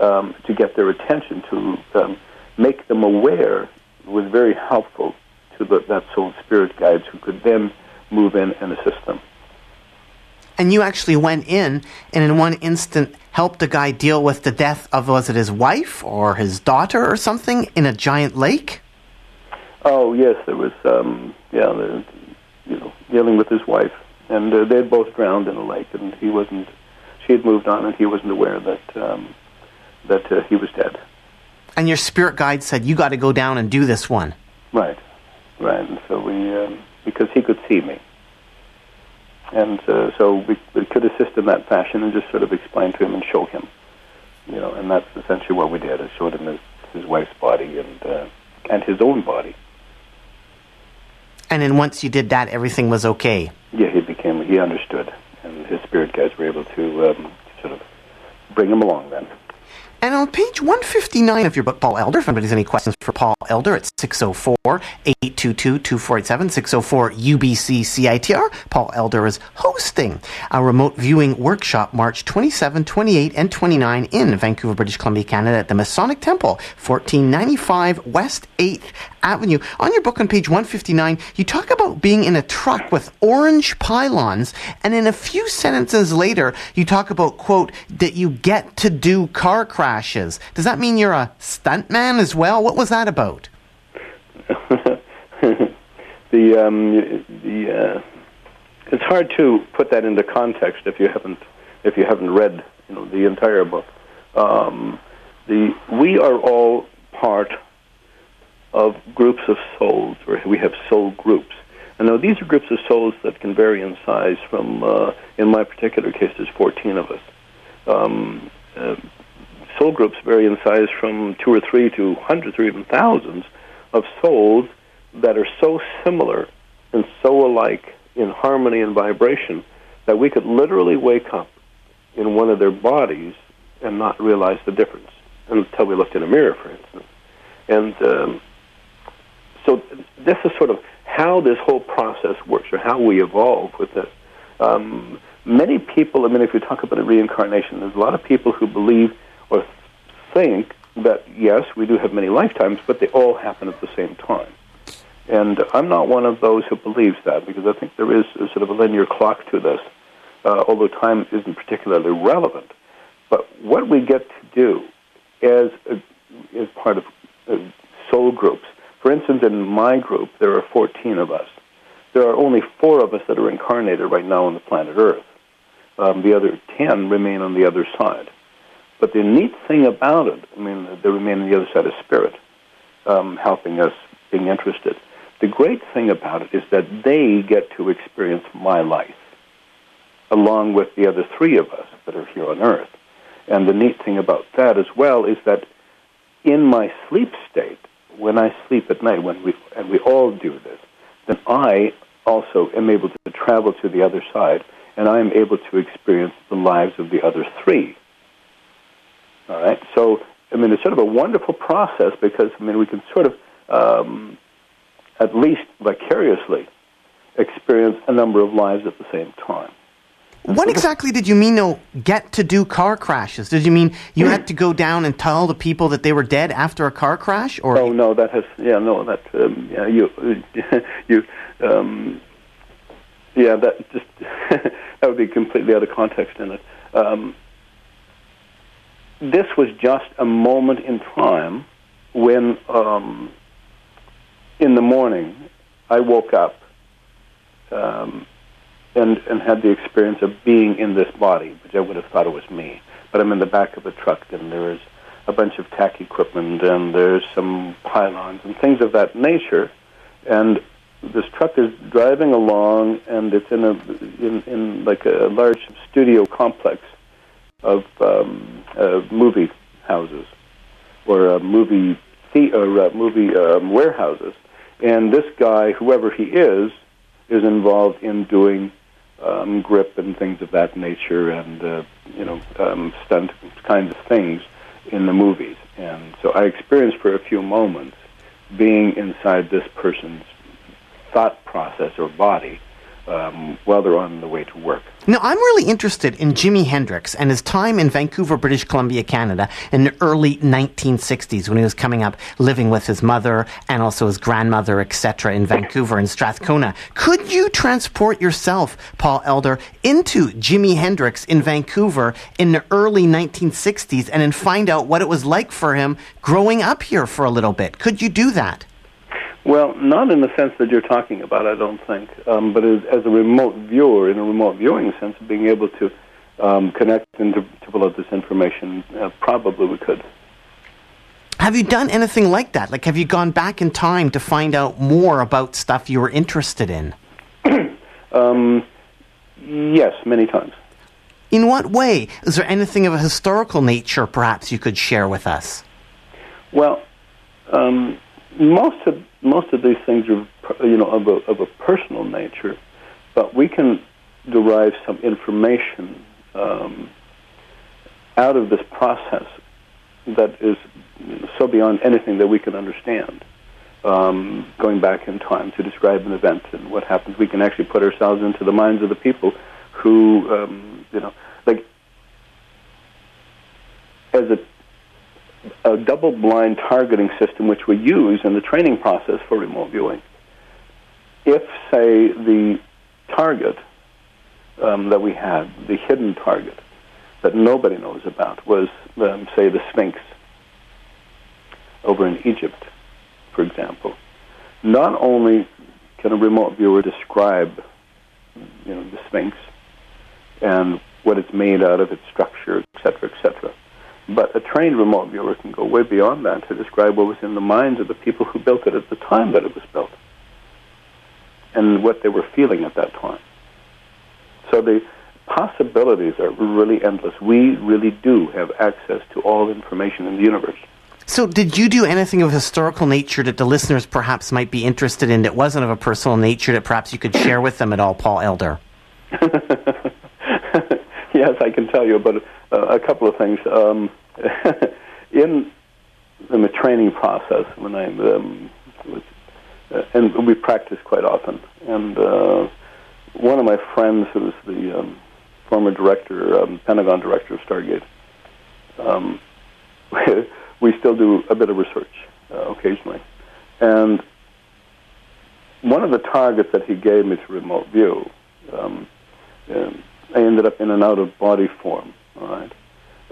um, to get their attention, to um, make them aware, was very helpful to the, that soul spirit guides who could then move in and assist them. And you actually went in and in one instant helped a guy deal with the death of was it his wife or his daughter or something in a giant lake? Oh yes, there was um, yeah, the, you know, dealing with his wife, and uh, they had both drowned in a lake, and he wasn't. She had moved on, and he wasn't aware that um, that uh, he was dead. And your spirit guide said you got to go down and do this one. Right, right. And so we, um, because he could see me, and uh, so we, we could assist in that fashion and just sort of explain to him and show him, you know. And that's essentially what we did. I showed him his, his wife's body and uh, and his own body. And then once you did that, everything was okay. Yeah, he became he understood, and his spirit guides were able to um, sort of bring him along then. And on page 159 of your book, Paul Elder, if anybody has any questions for Paul Elder, it's 604 822 2487 604 UBC CITR. Paul Elder is hosting a remote viewing workshop March 27, 28, and 29 in Vancouver, British Columbia, Canada at the Masonic Temple, 1495 West 8th Avenue. On your book on page 159, you talk about being in a truck with orange pylons, and in a few sentences later, you talk about, quote, that you get to do car crashes. Does that mean you're a stuntman as well? What was that about? the um, the uh, it's hard to put that into context if you haven't if you haven't read you know the entire book. Um, the we are all part of groups of souls, or we have soul groups. And now these are groups of souls that can vary in size. From uh, in my particular case, there's 14 of us. Um, uh, soul groups vary in size from two or three to hundreds or even thousands of souls that are so similar and so alike in harmony and vibration that we could literally wake up in one of their bodies and not realize the difference until we looked in a mirror, for instance. And um, so this is sort of how this whole process works, or how we evolve with this. Um, many people, I mean, if you talk about reincarnation, there's a lot of people who believe or think that yes, we do have many lifetimes, but they all happen at the same time. And I'm not one of those who believes that because I think there is a sort of a linear clock to this, uh, although time isn't particularly relevant. But what we get to do as a, as part of uh, soul groups, for instance, in my group, there are 14 of us. There are only four of us that are incarnated right now on the planet Earth. Um, the other 10 remain on the other side. But the neat thing about it, I mean, they remain on the other side of spirit, um, helping us, being interested. The great thing about it is that they get to experience my life, along with the other three of us that are here on Earth. And the neat thing about that as well is that in my sleep state, when I sleep at night, when we and we all do this, then I also am able to travel to the other side, and I am able to experience the lives of the other three. All right. So I mean, it's sort of a wonderful process because I mean, we can sort of um, at least vicariously experience a number of lives at the same time. What exactly did you mean, though, get to do car crashes? Did you mean you had to go down and tell the people that they were dead after a car crash? Or Oh no, that has yeah no that um, yeah you you um, yeah that just that would be completely out of context in it. Um, this was just a moment in time when um, in the morning I woke up um, and and had the experience of being in this body, which I would have thought it was me. But I'm in the back of a truck, and there's a bunch of tack equipment, and there's some pylons and things of that nature. And this truck is driving along, and it's in a in, in like a large studio complex of um, uh, movie houses or uh, movie the- or uh, movie um, warehouses. And this guy, whoever he is, is involved in doing um, grip and things of that nature, and uh, you know, um, stunt kinds of things in the movies. And so I experienced for a few moments being inside this person's thought process or body um, while they're on the way to work. Now, I'm really interested in Jimi Hendrix and his time in Vancouver, British Columbia, Canada, in the early 1960s when he was coming up living with his mother and also his grandmother, etc., in Vancouver and Strathcona. Could you transport yourself, Paul Elder, into Jimi Hendrix in Vancouver in the early 1960s and then find out what it was like for him growing up here for a little bit? Could you do that? Well, not in the sense that you're talking about, I don't think, um, but as, as a remote viewer, in a remote viewing sense, of being able to um, connect and to, to pull out this information, uh, probably we could. Have you done anything like that? Like, have you gone back in time to find out more about stuff you were interested in? Um, yes, many times. In what way? Is there anything of a historical nature perhaps you could share with us? Well, um, most of most of these things are, you know, of a, of a personal nature, but we can derive some information um, out of this process that is so beyond anything that we can understand. Um, going back in time to describe an event and what happens, we can actually put ourselves into the minds of the people who, um, you know, like as a a double blind targeting system which we use in the training process for remote viewing. If, say, the target um, that we had, the hidden target that nobody knows about, was, um, say, the Sphinx over in Egypt, for example, not only can a remote viewer describe you know, the Sphinx and what it's made out of, its structure, etc., etc., but a trained remote viewer can go way beyond that to describe what was in the minds of the people who built it at the time that it was built and what they were feeling at that time. So the possibilities are really endless. We really do have access to all information in the universe. So, did you do anything of a historical nature that the listeners perhaps might be interested in that wasn't of a personal nature that perhaps you could share with them at all, Paul Elder? yes, I can tell you about uh, a couple of things. Um, in, the training process, when I um, uh, and we practice quite often, and uh, one of my friends, who was the um, former director, um, Pentagon director of Stargate, um, we still do a bit of research uh, occasionally, and one of the targets that he gave me to remote view, um, um, I ended up in an out of body form. All right.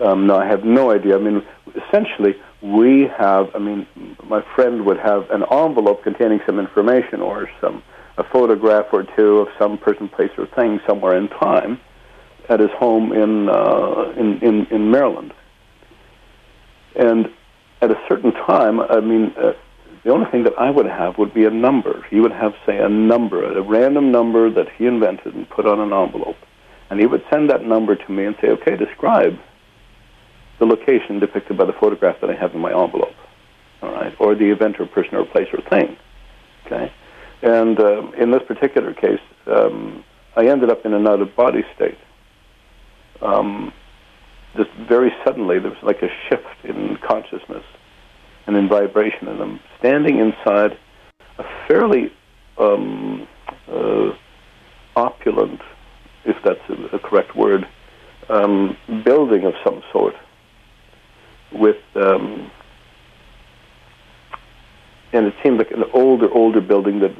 Um, no, I have no idea. I mean, essentially, we have. I mean, my friend would have an envelope containing some information or some a photograph or two of some person, place, or thing somewhere in time at his home in uh, in, in in Maryland. And at a certain time, I mean, uh, the only thing that I would have would be a number. He would have, say, a number, a random number that he invented and put on an envelope, and he would send that number to me and say, "Okay, describe." The location depicted by the photograph that I have in my envelope, all right, or the event or person or place or thing, okay. And uh, in this particular case, um, I ended up in an out-of-body state. Um, just very suddenly, there was like a shift in consciousness and in vibration, and I'm standing inside a fairly um, uh, opulent, if that's a, a correct word, um, building of some sort with, um, and it seemed like an older, older building that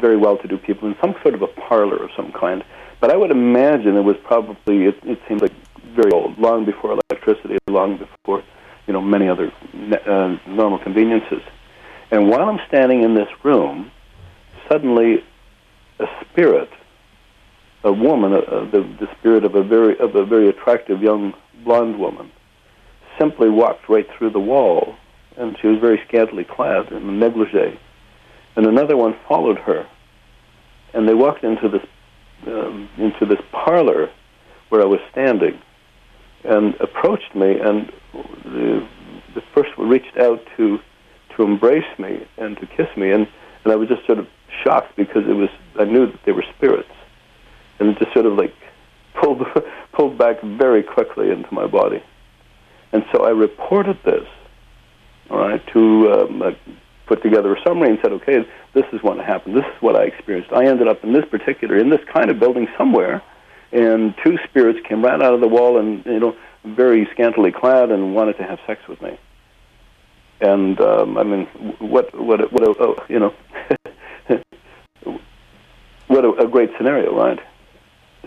very well-to-do people in some sort of a parlor of some kind. But I would imagine it was probably it, it seemed like very old, long before electricity, long before you know many other uh, normal conveniences. And while I'm standing in this room, suddenly a spirit, a woman, uh, the, the spirit of a very of a very attractive young blonde woman, simply walked right through the wall, and she was very scantily clad in a negligee. And another one followed her, and they walked into this um, into this parlor where I was standing, and approached me, and the, the first one reached out to to embrace me and to kiss me, and and I was just sort of shocked because it was I knew that they were spirits, and it just sort of like pulled pulled back very quickly into my body. And so I reported this, all right, to um, a put together a summary and said, okay, this is what happened. This is what I experienced. I ended up in this particular, in this kind of building somewhere, and two spirits came right out of the wall and, you know, very scantily clad and wanted to have sex with me. And um, I mean, what, what, what, a, uh, you know, what a, a great scenario, right?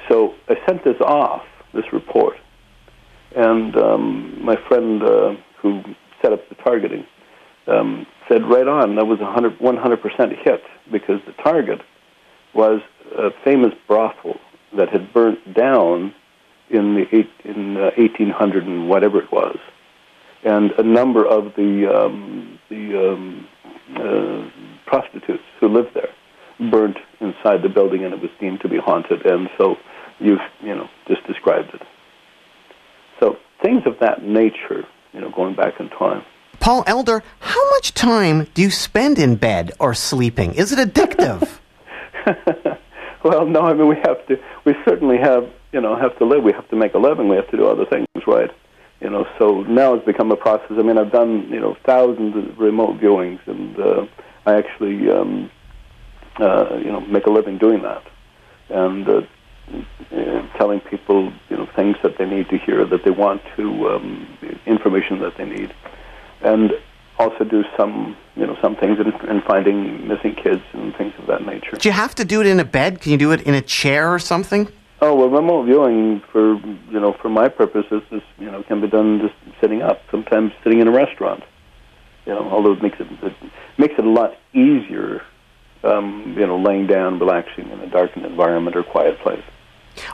So I sent this off, this report, and um, my friend uh, who set up the targeting um, said right on that was a 100, 100% hit because the target was a famous brothel that had burnt down in the eight, in uh, 1800 and whatever it was, and a number of the um, the um, uh, prostitutes who lived there burnt inside the building, and it was deemed to be haunted. And so you've you know just described it. So things of that nature, you know, going back in time. Paul Elder, how much time do you spend in bed or sleeping? Is it addictive? well, no, I mean we have to. We certainly have, you know, have to live. We have to make a living. We have to do other things, right? You know, so now it's become a process. I mean, I've done, you know, thousands of remote viewings, and uh, I actually, um, uh, you know, make a living doing that, and uh, telling people, you know, things that they need to hear, that they want to, um, information that they need, and also do some, you know, some things in, in finding missing kids and things of that nature. Do you have to do it in a bed? Can you do it in a chair or something? Oh well, remote viewing for you know for my purposes is you know can be done just sitting up. Sometimes sitting in a restaurant. You know, although it makes it, it makes it a lot easier. Um, you know, laying down, relaxing in a darkened environment or quiet place.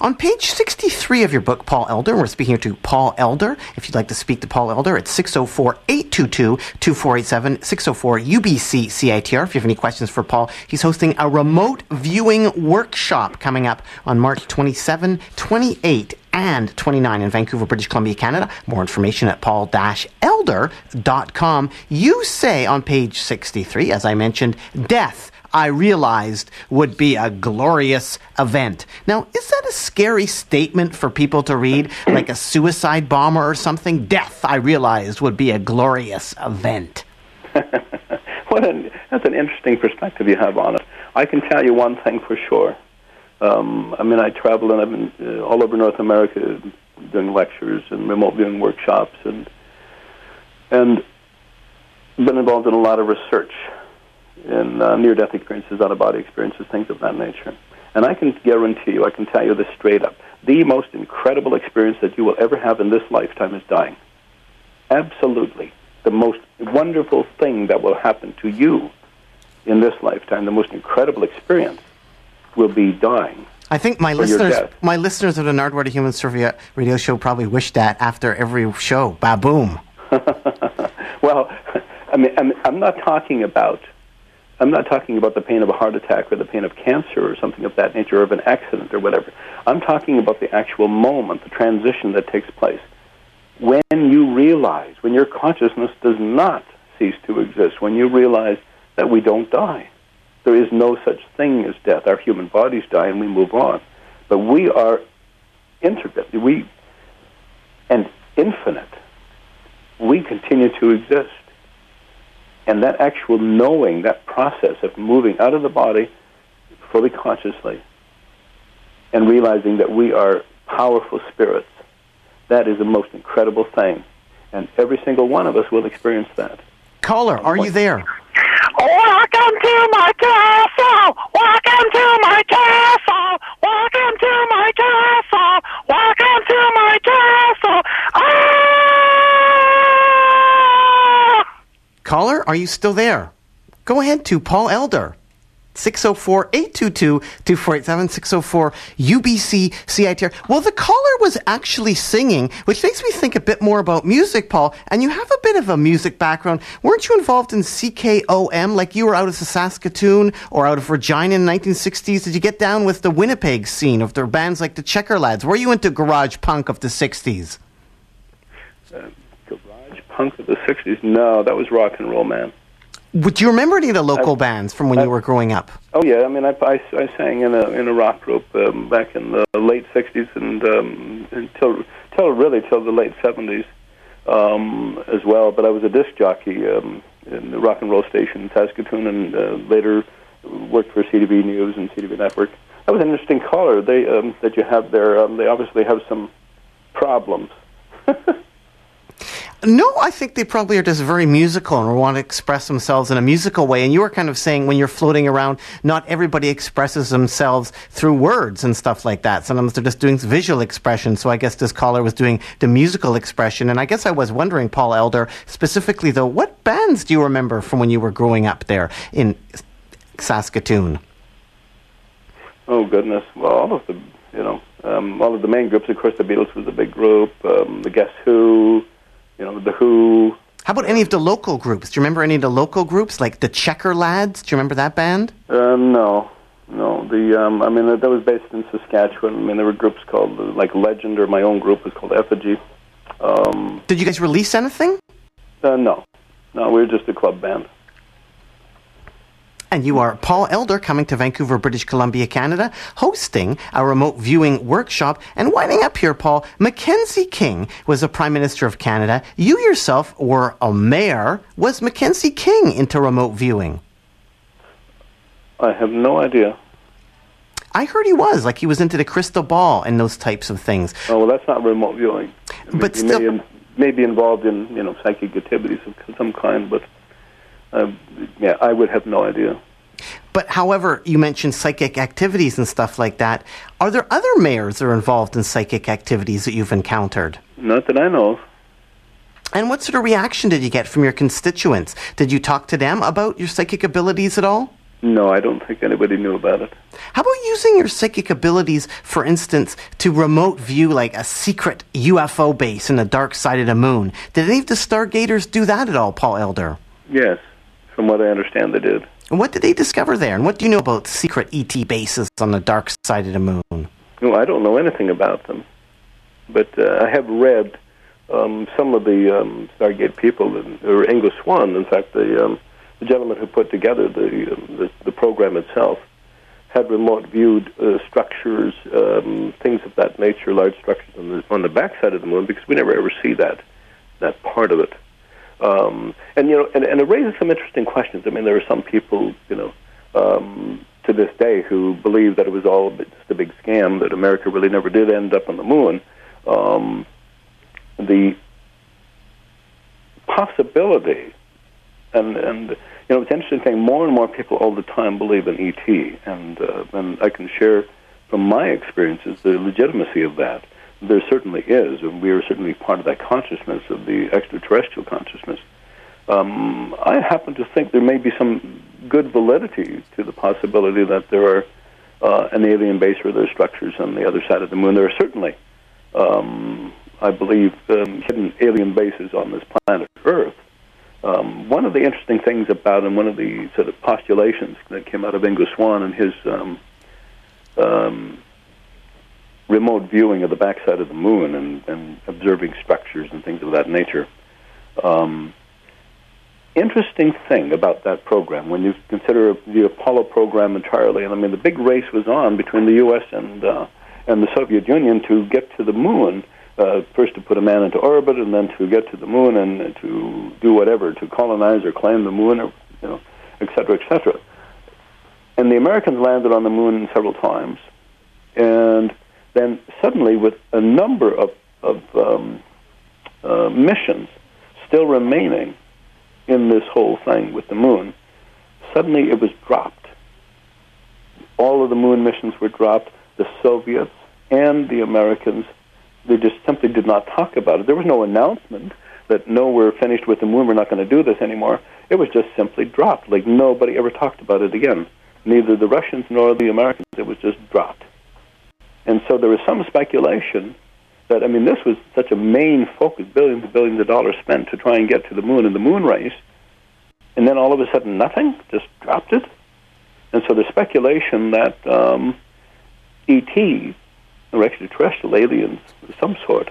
On page 63 of your book, Paul Elder, we're speaking to Paul Elder. If you'd like to speak to Paul Elder, it's 604 822 2487, 604 UBC CITR. If you have any questions for Paul, he's hosting a remote viewing workshop coming up on March 27, 28, and 29 in Vancouver, British Columbia, Canada. More information at paul-elder.com. You say on page 63, as I mentioned, death I realized would be a glorious event. Now, is that a scary statement for people to read, like a suicide bomber or something? Death, I realized, would be a glorious event. what an, that's an interesting perspective you have on it. I can tell you one thing for sure. Um, I mean, I travel and I've been uh, all over North America doing lectures and remote viewing workshops and and been involved in a lot of research in uh, near-death experiences, out-of-body experiences, things of that nature. And I can guarantee you, I can tell you this straight up: the most incredible experience that you will ever have in this lifetime is dying. Absolutely, the most wonderful thing that will happen to you in this lifetime, the most incredible experience, will be dying. I think my listeners, my listeners of the Nardwuar the Human Serviette radio show probably wish that after every show. Ba boom. well, I mean, I'm, I'm not talking about. I'm not talking about the pain of a heart attack or the pain of cancer or something of that nature or of an accident or whatever. I'm talking about the actual moment, the transition that takes place. When you realize, when your consciousness does not cease to exist, when you realize that we don't die. There is no such thing as death. Our human bodies die and we move on. But we are intricate. We and infinite. We continue to exist. And that actual knowing, that process of moving out of the body fully consciously and realizing that we are powerful spirits, that is the most incredible thing. And every single one of us will experience that. Caller, are you there? Welcome to my castle. Welcome to my castle. Welcome to my castle. Welcome to my castle. Caller, are you still there? Go ahead to Paul Elder. 604-822-2487, 604-UBC CITR. Well, the caller was actually singing, which makes me think a bit more about music, Paul. And you have a bit of a music background. Weren't you involved in CKOM, like you were out of Saskatoon or out of Regina in the 1960s? Did you get down with the Winnipeg scene of the bands like the Checker Lads? Were you into garage punk of the 60s? Garage uh, punk of the 60s? No, that was rock and roll, man. Would you remember any of the local bands from when you were growing up? Oh yeah, I mean, I, I, I sang in a in a rock group um, back in the late '60s and um, until till really till the late '70s um, as well. But I was a disc jockey um, in the rock and roll station in Saskatoon, and uh, later worked for CTV News and CTV Network. That was an interesting caller they um, that you have there. Um, they obviously have some problems. No, I think they probably are just very musical and want to express themselves in a musical way. And you were kind of saying when you're floating around, not everybody expresses themselves through words and stuff like that. Sometimes they're just doing visual expression. So I guess this caller was doing the musical expression. And I guess I was wondering, Paul Elder, specifically though, what bands do you remember from when you were growing up there in Saskatoon? Oh goodness! Well, all of the you know um, all of the main groups. Of course, the Beatles was a big group. Um, the Guess Who, you know, the Who. How about any of the local groups? Do you remember any of the local groups, like the Checker Lads? Do you remember that band? Uh, no, no. The um, I mean, that was based in Saskatchewan. I mean, there were groups called like Legend, or my own group was called Effigy. Um, Did you guys release anything? uh, no, no, we were just a club band. And you are Paul Elder coming to Vancouver, British Columbia, Canada, hosting a remote viewing workshop. And winding up here, Paul, Mackenzie King was the Prime Minister of Canada. You yourself were a mayor. Was Mackenzie King into remote viewing? I have no idea. I heard he was, like he was into the crystal ball and those types of things. Oh well, that's not remote viewing. I mean, But still- may, may be involved in you know psychic activities of some kind, but uh, yeah, I would have no idea. But however, you mentioned psychic activities and stuff like that. Are there other mayors that are involved in psychic activities that you've encountered? Not that I know of. And what sort of reaction did you get from your constituents? Did you talk to them about your psychic abilities at all? No, I don't think anybody knew about it. How about using your psychic abilities, for instance, to remote view like a secret UFO base in the dark side of the moon? Did any of the Stargaters do that at all, Paul Elder? Yes, from what I understand, they did. And what did they discover there? And what do you know about secret ET bases on the dark side of the moon? No, I don't know anything about them, but uh, I have read um, some of the um, Stargate people, or Ingo Swann, in fact, the, um, the gentleman who put together the, um, the the program itself, had remote viewed uh, structures, um, things of that nature, large structures on the on the backside of the moon, because we never ever see that that part of it. Um, and you know, and, and it raises some interesting questions. I mean, there are some people, you know, um, to this day who believe that it was all just a big scam, that America really never did end up on the moon. Um, the possibility, and and you know, it's an interesting thing. More and more people all the time believe in ET, and uh, and I can share from my experiences the legitimacy of that. There certainly is, and we are certainly part of that consciousness of the extraterrestrial consciousness. Um, I happen to think there may be some good validity to the possibility that there are uh, an alien base or there's structures on the other side of the moon. There are certainly, um, I believe, um, hidden alien bases on this planet Earth. Um, one of the interesting things about, and one of the sort of postulations that came out of Ingo Swann and his um, um, remote viewing of the backside of the moon and, and observing structures and things of that nature. Um, interesting thing about that program when you consider the Apollo program entirely, and I mean the big race was on between the U.S. and uh, and the Soviet Union to get to the moon. Uh, first to put a man into orbit, and then to get to the moon and to do whatever to colonize or claim the moon, or you know, et cetera, et cetera. And the Americans landed on the moon several times, and then suddenly, with a number of of um, uh, missions still remaining in this whole thing with the moon, suddenly it was dropped. All of the moon missions were dropped. The Soviets and the Americans, they just simply did not talk about it. There was no announcement that no, we're finished with the moon, we're not going to do this anymore. It was just simply dropped. Like nobody ever talked about it again. Neither the Russians nor the Americans. It was just dropped. And so there was some speculation that I mean this was such a main focus, billions and billions of dollars spent to try and get to the moon in the moon race, and then all of a sudden nothing, just dropped it. And so the speculation that um, ET, or extraterrestrial aliens of some sort,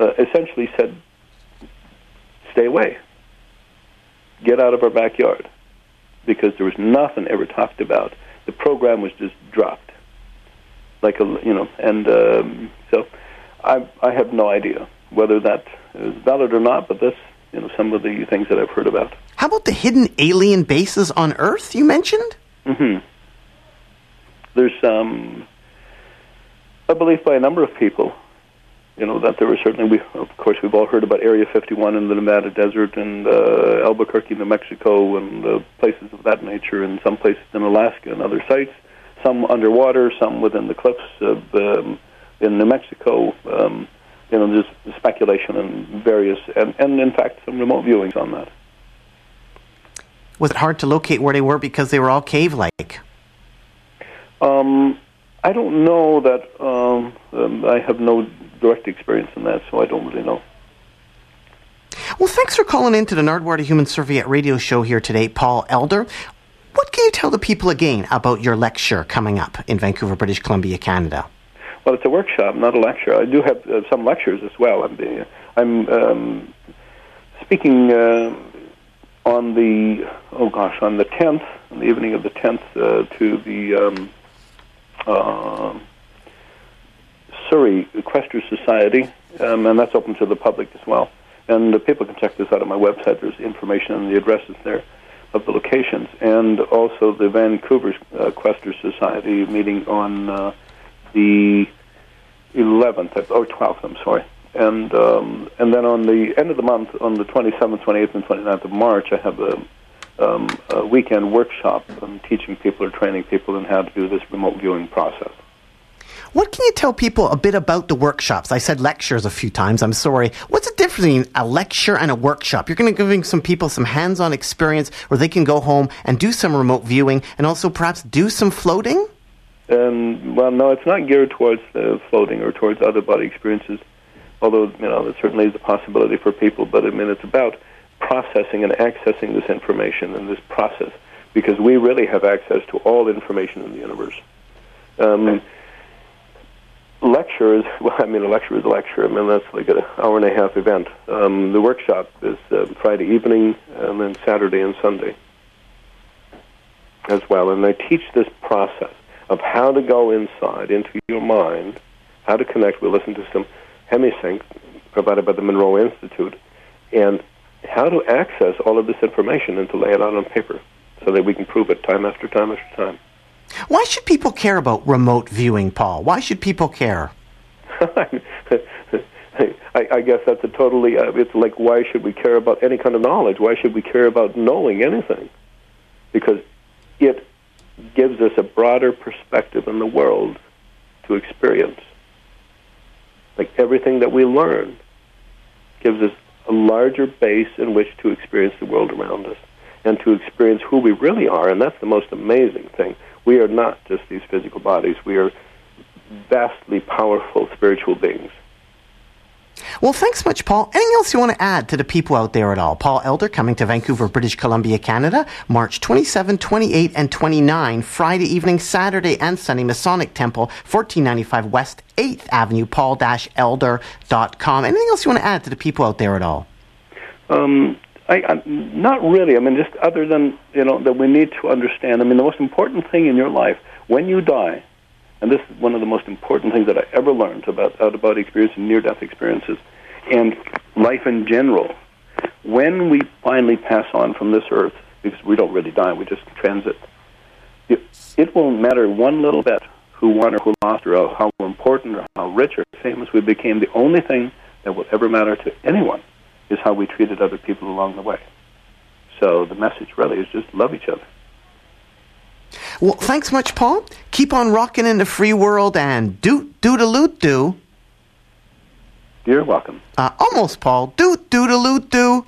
uh, essentially said, "Stay away, get out of our backyard," because there was nothing ever talked about. The program was just dropped, like a you know, and um, so. I, I have no idea whether that is valid or not, but that's you know some of the things that I've heard about. How about the hidden alien bases on Earth you mentioned? hmm There's um, a belief by a number of people, you know, that there were certainly, we, of course, we've all heard about Area 51 in the Nevada desert and uh, Albuquerque, New Mexico, and uh, places of that nature, and some places in Alaska and other sites, some underwater, some within the cliffs of um, in New Mexico. Um, you know, there's speculation and various, and, and in fact, some remote viewings on that. Was it hard to locate where they were because they were all cave like? Um, I don't know that. Um, um, I have no direct experience in that, so I don't really know. Well, thanks for calling in to the Nardwuar Human Serviette radio show here today, Paul Elder. What can you tell the people again about your lecture coming up in Vancouver, British Columbia, Canada? Well, it's a workshop, not a lecture. I do have uh, some lectures as well. I'm, I'm um, speaking uh, on the oh gosh on the 10th, on the evening of the 10th, uh, to the um, uh, Surrey Equestrian Society, um, and that's open to the public as well. And people can check this out on my website. There's information and the addresses there of the locations, and also the Vancouver uh, Equestrian Society meeting on uh, the 11th or 12th. I'm sorry. And um, and then on the end of the month, on the 27th, 28th, and 29th of March, I have a, um, a weekend workshop. I'm teaching people or training people in how to do this remote viewing process. What can you tell people a bit about the workshops? I said lectures a few times. I'm sorry. What's the difference between a lecture and a workshop? You're going to giving some people some hands-on experience where they can go home and do some remote viewing and also perhaps do some floating. Um, well, no, it's not geared towards uh, floating or towards other body experiences. Although you know, there certainly is a possibility for people. But I mean, it's about processing and accessing this information and this process because we really have access to all information in the universe. Um, lecture is well, I mean, a lecture is a lecture. I mean, that's like an hour and a half event. Um, the workshop is uh, Friday evening and then Saturday and Sunday as well. And I teach this process of how to go inside into your mind, how to connect. We listen to some Hemi-Sync provided by the Monroe Institute, and how to access all of this information and to lay it out on paper so that we can prove it time after time after time. Why should people care about remote viewing, Paul? Why should people care? I, I guess that's a totally. Uh, it's like why should we care about any kind of knowledge? Why should we care about knowing anything? Because it gives us a broader perspective in the world to experience. Like everything that we learn gives us a larger base in which to experience the world around us and to experience who we really are. And that's the most amazing thing. We are not just these physical bodies, we are vastly powerful spiritual beings. Well, thanks much, Paul. Anything else you want to add to the people out there at all? Paul Elder coming to Vancouver, British Columbia, Canada, March 27, 28, and 29, Friday evening, Saturday, and Sunday, Masonic Temple, 1495 West 8th Avenue, paul-elder.com. Anything else you want to add to the people out there at all? Um, I, I, not really. I mean, just other than you know that we need to understand. I mean, the most important thing in your life when you die, and this is one of the most important things that I ever learned about out body experience and near death experiences, and life in general. When we finally pass on from this earth, because we don't really die, we just transit. It, it won't matter one little bit who won or who lost, or how important or how rich or famous we became. The only thing that will ever matter to anyone is how we treated other people along the way. So the message really is just love each other. Well, thanks much, Paul. Keep on rocking in the free world and doot doodaloot doo. You're welcome. Uh, almost, Paul. Doot doodaloot doo.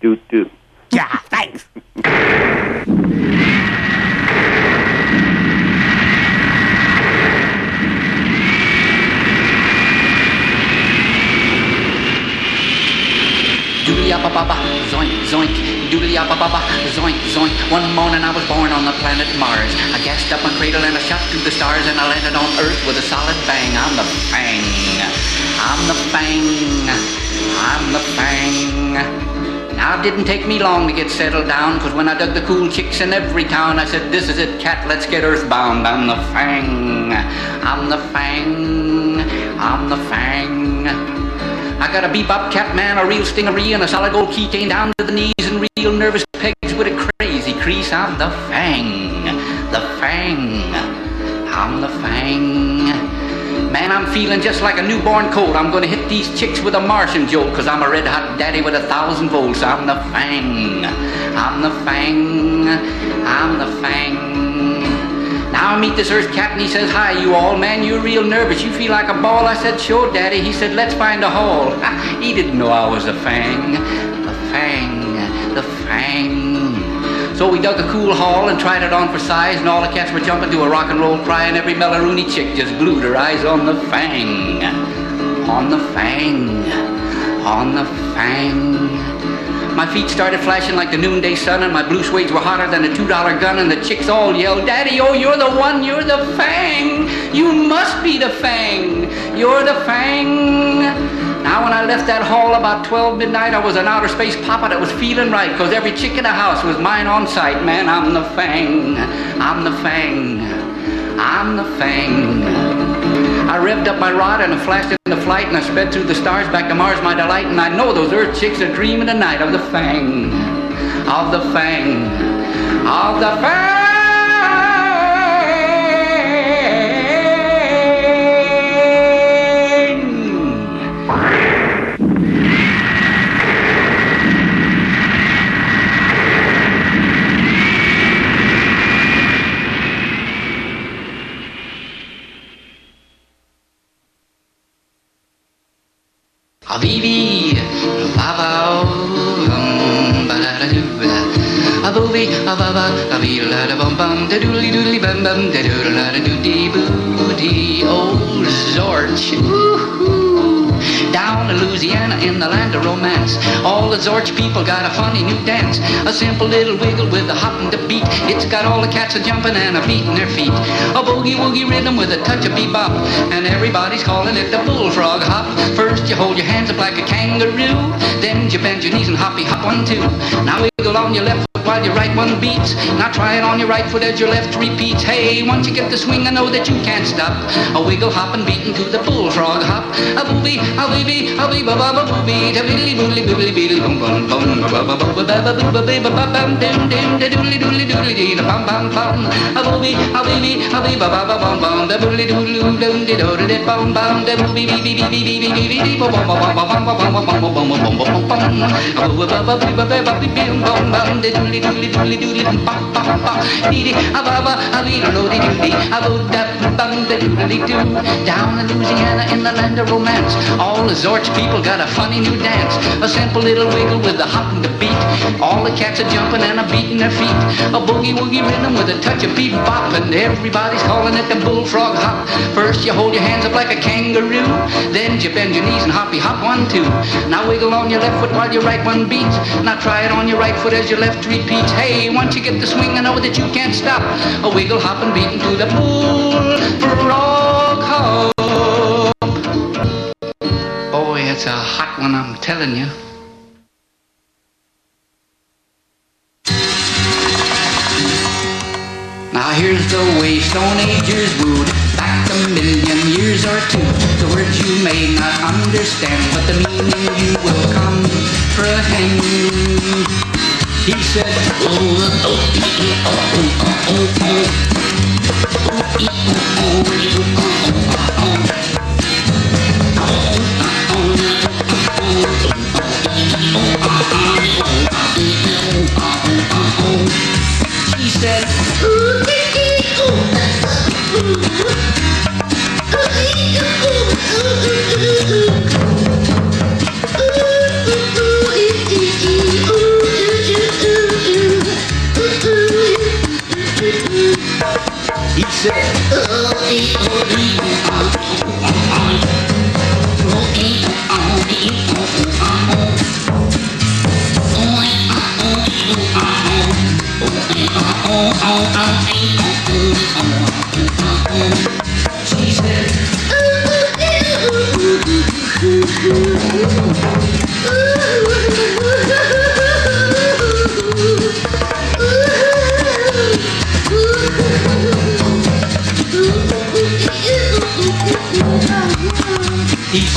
Doot doot. Yeah, thanks. Zoink zoink. Doodly up ba zoink zoink. One morning I was born on the planet Mars. I gassed up my cradle and I shot through the stars and I landed on Earth with a solid bang. I'm the fang. I'm the fang. I'm the fang. Now it didn't take me long to get settled down, cause when I dug the cool chicks in every town, I said, This is it, cat, let's get earthbound. I'm the fang. I'm the fang. I'm the fang. I got a bebop cap man, a real stingaree, and a solid gold keychain down to the knees, and real nervous Yes, I'm the Fang. The Fang. I'm the Fang. Man, I'm feeling just like a newborn colt. I'm gonna hit these chicks with a Martian jolt, cause I'm a red hot daddy with a thousand volts. I'm the Fang. I'm the Fang. I'm the Fang. Now meet this Earth captain, he says, Hi, you all. Man, you're real nervous. You feel like a ball. I said, Sure, Daddy. He said, Let's find a hole. he didn't know I was a fang. The fang. The fang. So we dug a cool hole and tried it on for size, and all the cats were jumping to a rock and roll cry, and every Mellaroony chick just glued her eyes on the fang. On the fang. On the fang. My feet started flashing like the noonday sun, and my blue suedes were hotter than a two dollar gun, and the chicks all yelled, Daddy, oh, you're the one, you're the fang. You must be the fang. You're the fang. Now, when I left that hall about 12 midnight, I was an outer space papa that was feeling right, because every chick in the house was mine on sight. Man, I'm the fang. I'm the fang. I'm the fang. I revved up my rod and I flashed into flight and I sped through the stars back to Mars, my delight. And I know those Earth chicks are dreaming tonight of the fang, of the fang, of the fang. Bum da doodle da doody booty, oh Zorch. Woo-hoo. Down in Louisiana in the land of romance, all the Zorch people got a funny new dance. A simple little wiggle with a hop and a beat. It's got all the cats a jumping and a beating their feet. A boogie woogie rhythm with a touch of bebop, and everybody's calling it the bullfrog hop. First you hold your hands up like a kangaroo, then you bend your knees and hoppy hop one two. Now wiggle on your left while your right one beats. Now try it on your right foot as your left repeats. Hey, once you get the swing, I know that you can't stop. A wiggle hop and beating to the bullfrog hop. A booby, a weeby, a wee ba ba ba booby, da biddly boodly boodly beedly boom boom boom ba ba ba ba ba ba ba ba ba ba ba bum dum dum da doodly doodly doodly dee da bum bum bum. A booby, a weeby, a wee ba ba ba bum bum da boodly doodly dum dee do da bum bum da booby bee bee bee bee bee bee bee bee bum bum bum bum bum bum bum bum bum bum bum bum bum. A boo ba ba bee ba ba ba bee bee bum bum da doodly doodly doodly doodly bum bum bum bum. Dee ba ba a wee do dee dee a boo da bum da doodly doo. Down in Louisiana in the land of romance, all the Zorch people got a funny new dance. A simple little wiggle with a hop and a beat. All the cats are jumping and a beating their feet. A boogie woogie rhythm with a touch of bebop, and everybody's calling it the bullfrog hop. First you hold your hands up like a kangaroo, then you bend your knees and hoppy hop one two. Now wiggle on your left foot while your right one beats. Now try it on your right foot as your left repeats. Hey, once you get the swing, I know that you can't stop. A wiggle hop and beating to the bullfrog hop. Boy, it's a hot one, I'm telling you. Now here's the way Stone Agers wooed back a million years or two. The words you may not understand, but the meaning you will comprehend. He said, "Oh, oh, oh, oh, oh, oh, oh, oh, oh, oh, oh." She He said, Oh, morning, She said,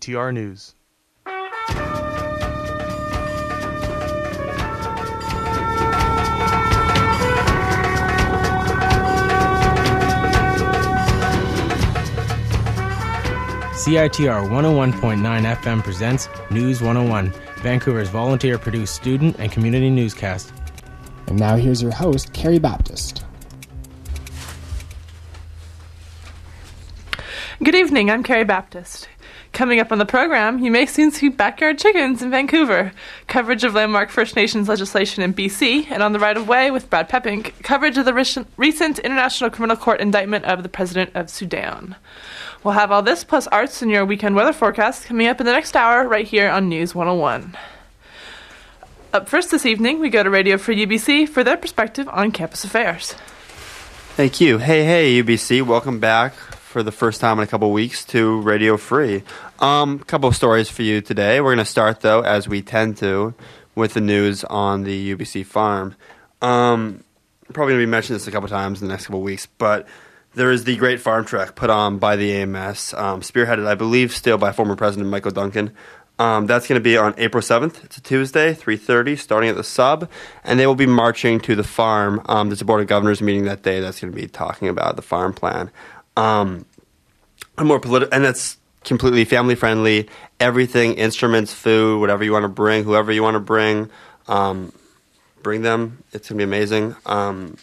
CITR News. CITR 101.9 FM presents News 101, Vancouver's volunteer produced student and community newscast. And now here's your host, Carrie Baptist. Good evening, I'm Carrie Baptist. Coming up on the program, you may soon see backyard chickens in Vancouver, coverage of landmark First Nations legislation in BC, and on the right of way with Brad Pepping, coverage of the recent- recent International Criminal Court indictment of the President of Sudan. We'll have all this plus arts and your weekend weather forecast coming up in the next hour right here on News 101. Up first this evening, we go to Radio Free UBC for their perspective on campus affairs. Thank you. Hey, hey, UBC. Welcome back for the first time in a couple weeks to Radio Free. Um, couple of stories for you today. We're going to start, though, as we tend to, with the news on the UBC farm. Um, probably going to be mentioning this a couple times in the next couple weeks, but there is the Great Farm Trek put on by the AMS, um, spearheaded, I believe, still by former President Michael Duncan. Um, that's going to be on April 7th. It's a Tuesday, 3.30, starting at the sub. And they will be marching to the farm. Um, there's a Board of Governors meeting that day that's going to be talking about the farm plan. Um, a more political, and it's completely family friendly. Everything, instruments, food, whatever you want to bring, whoever you want to bring, um, bring them. It's to be amazing. Um,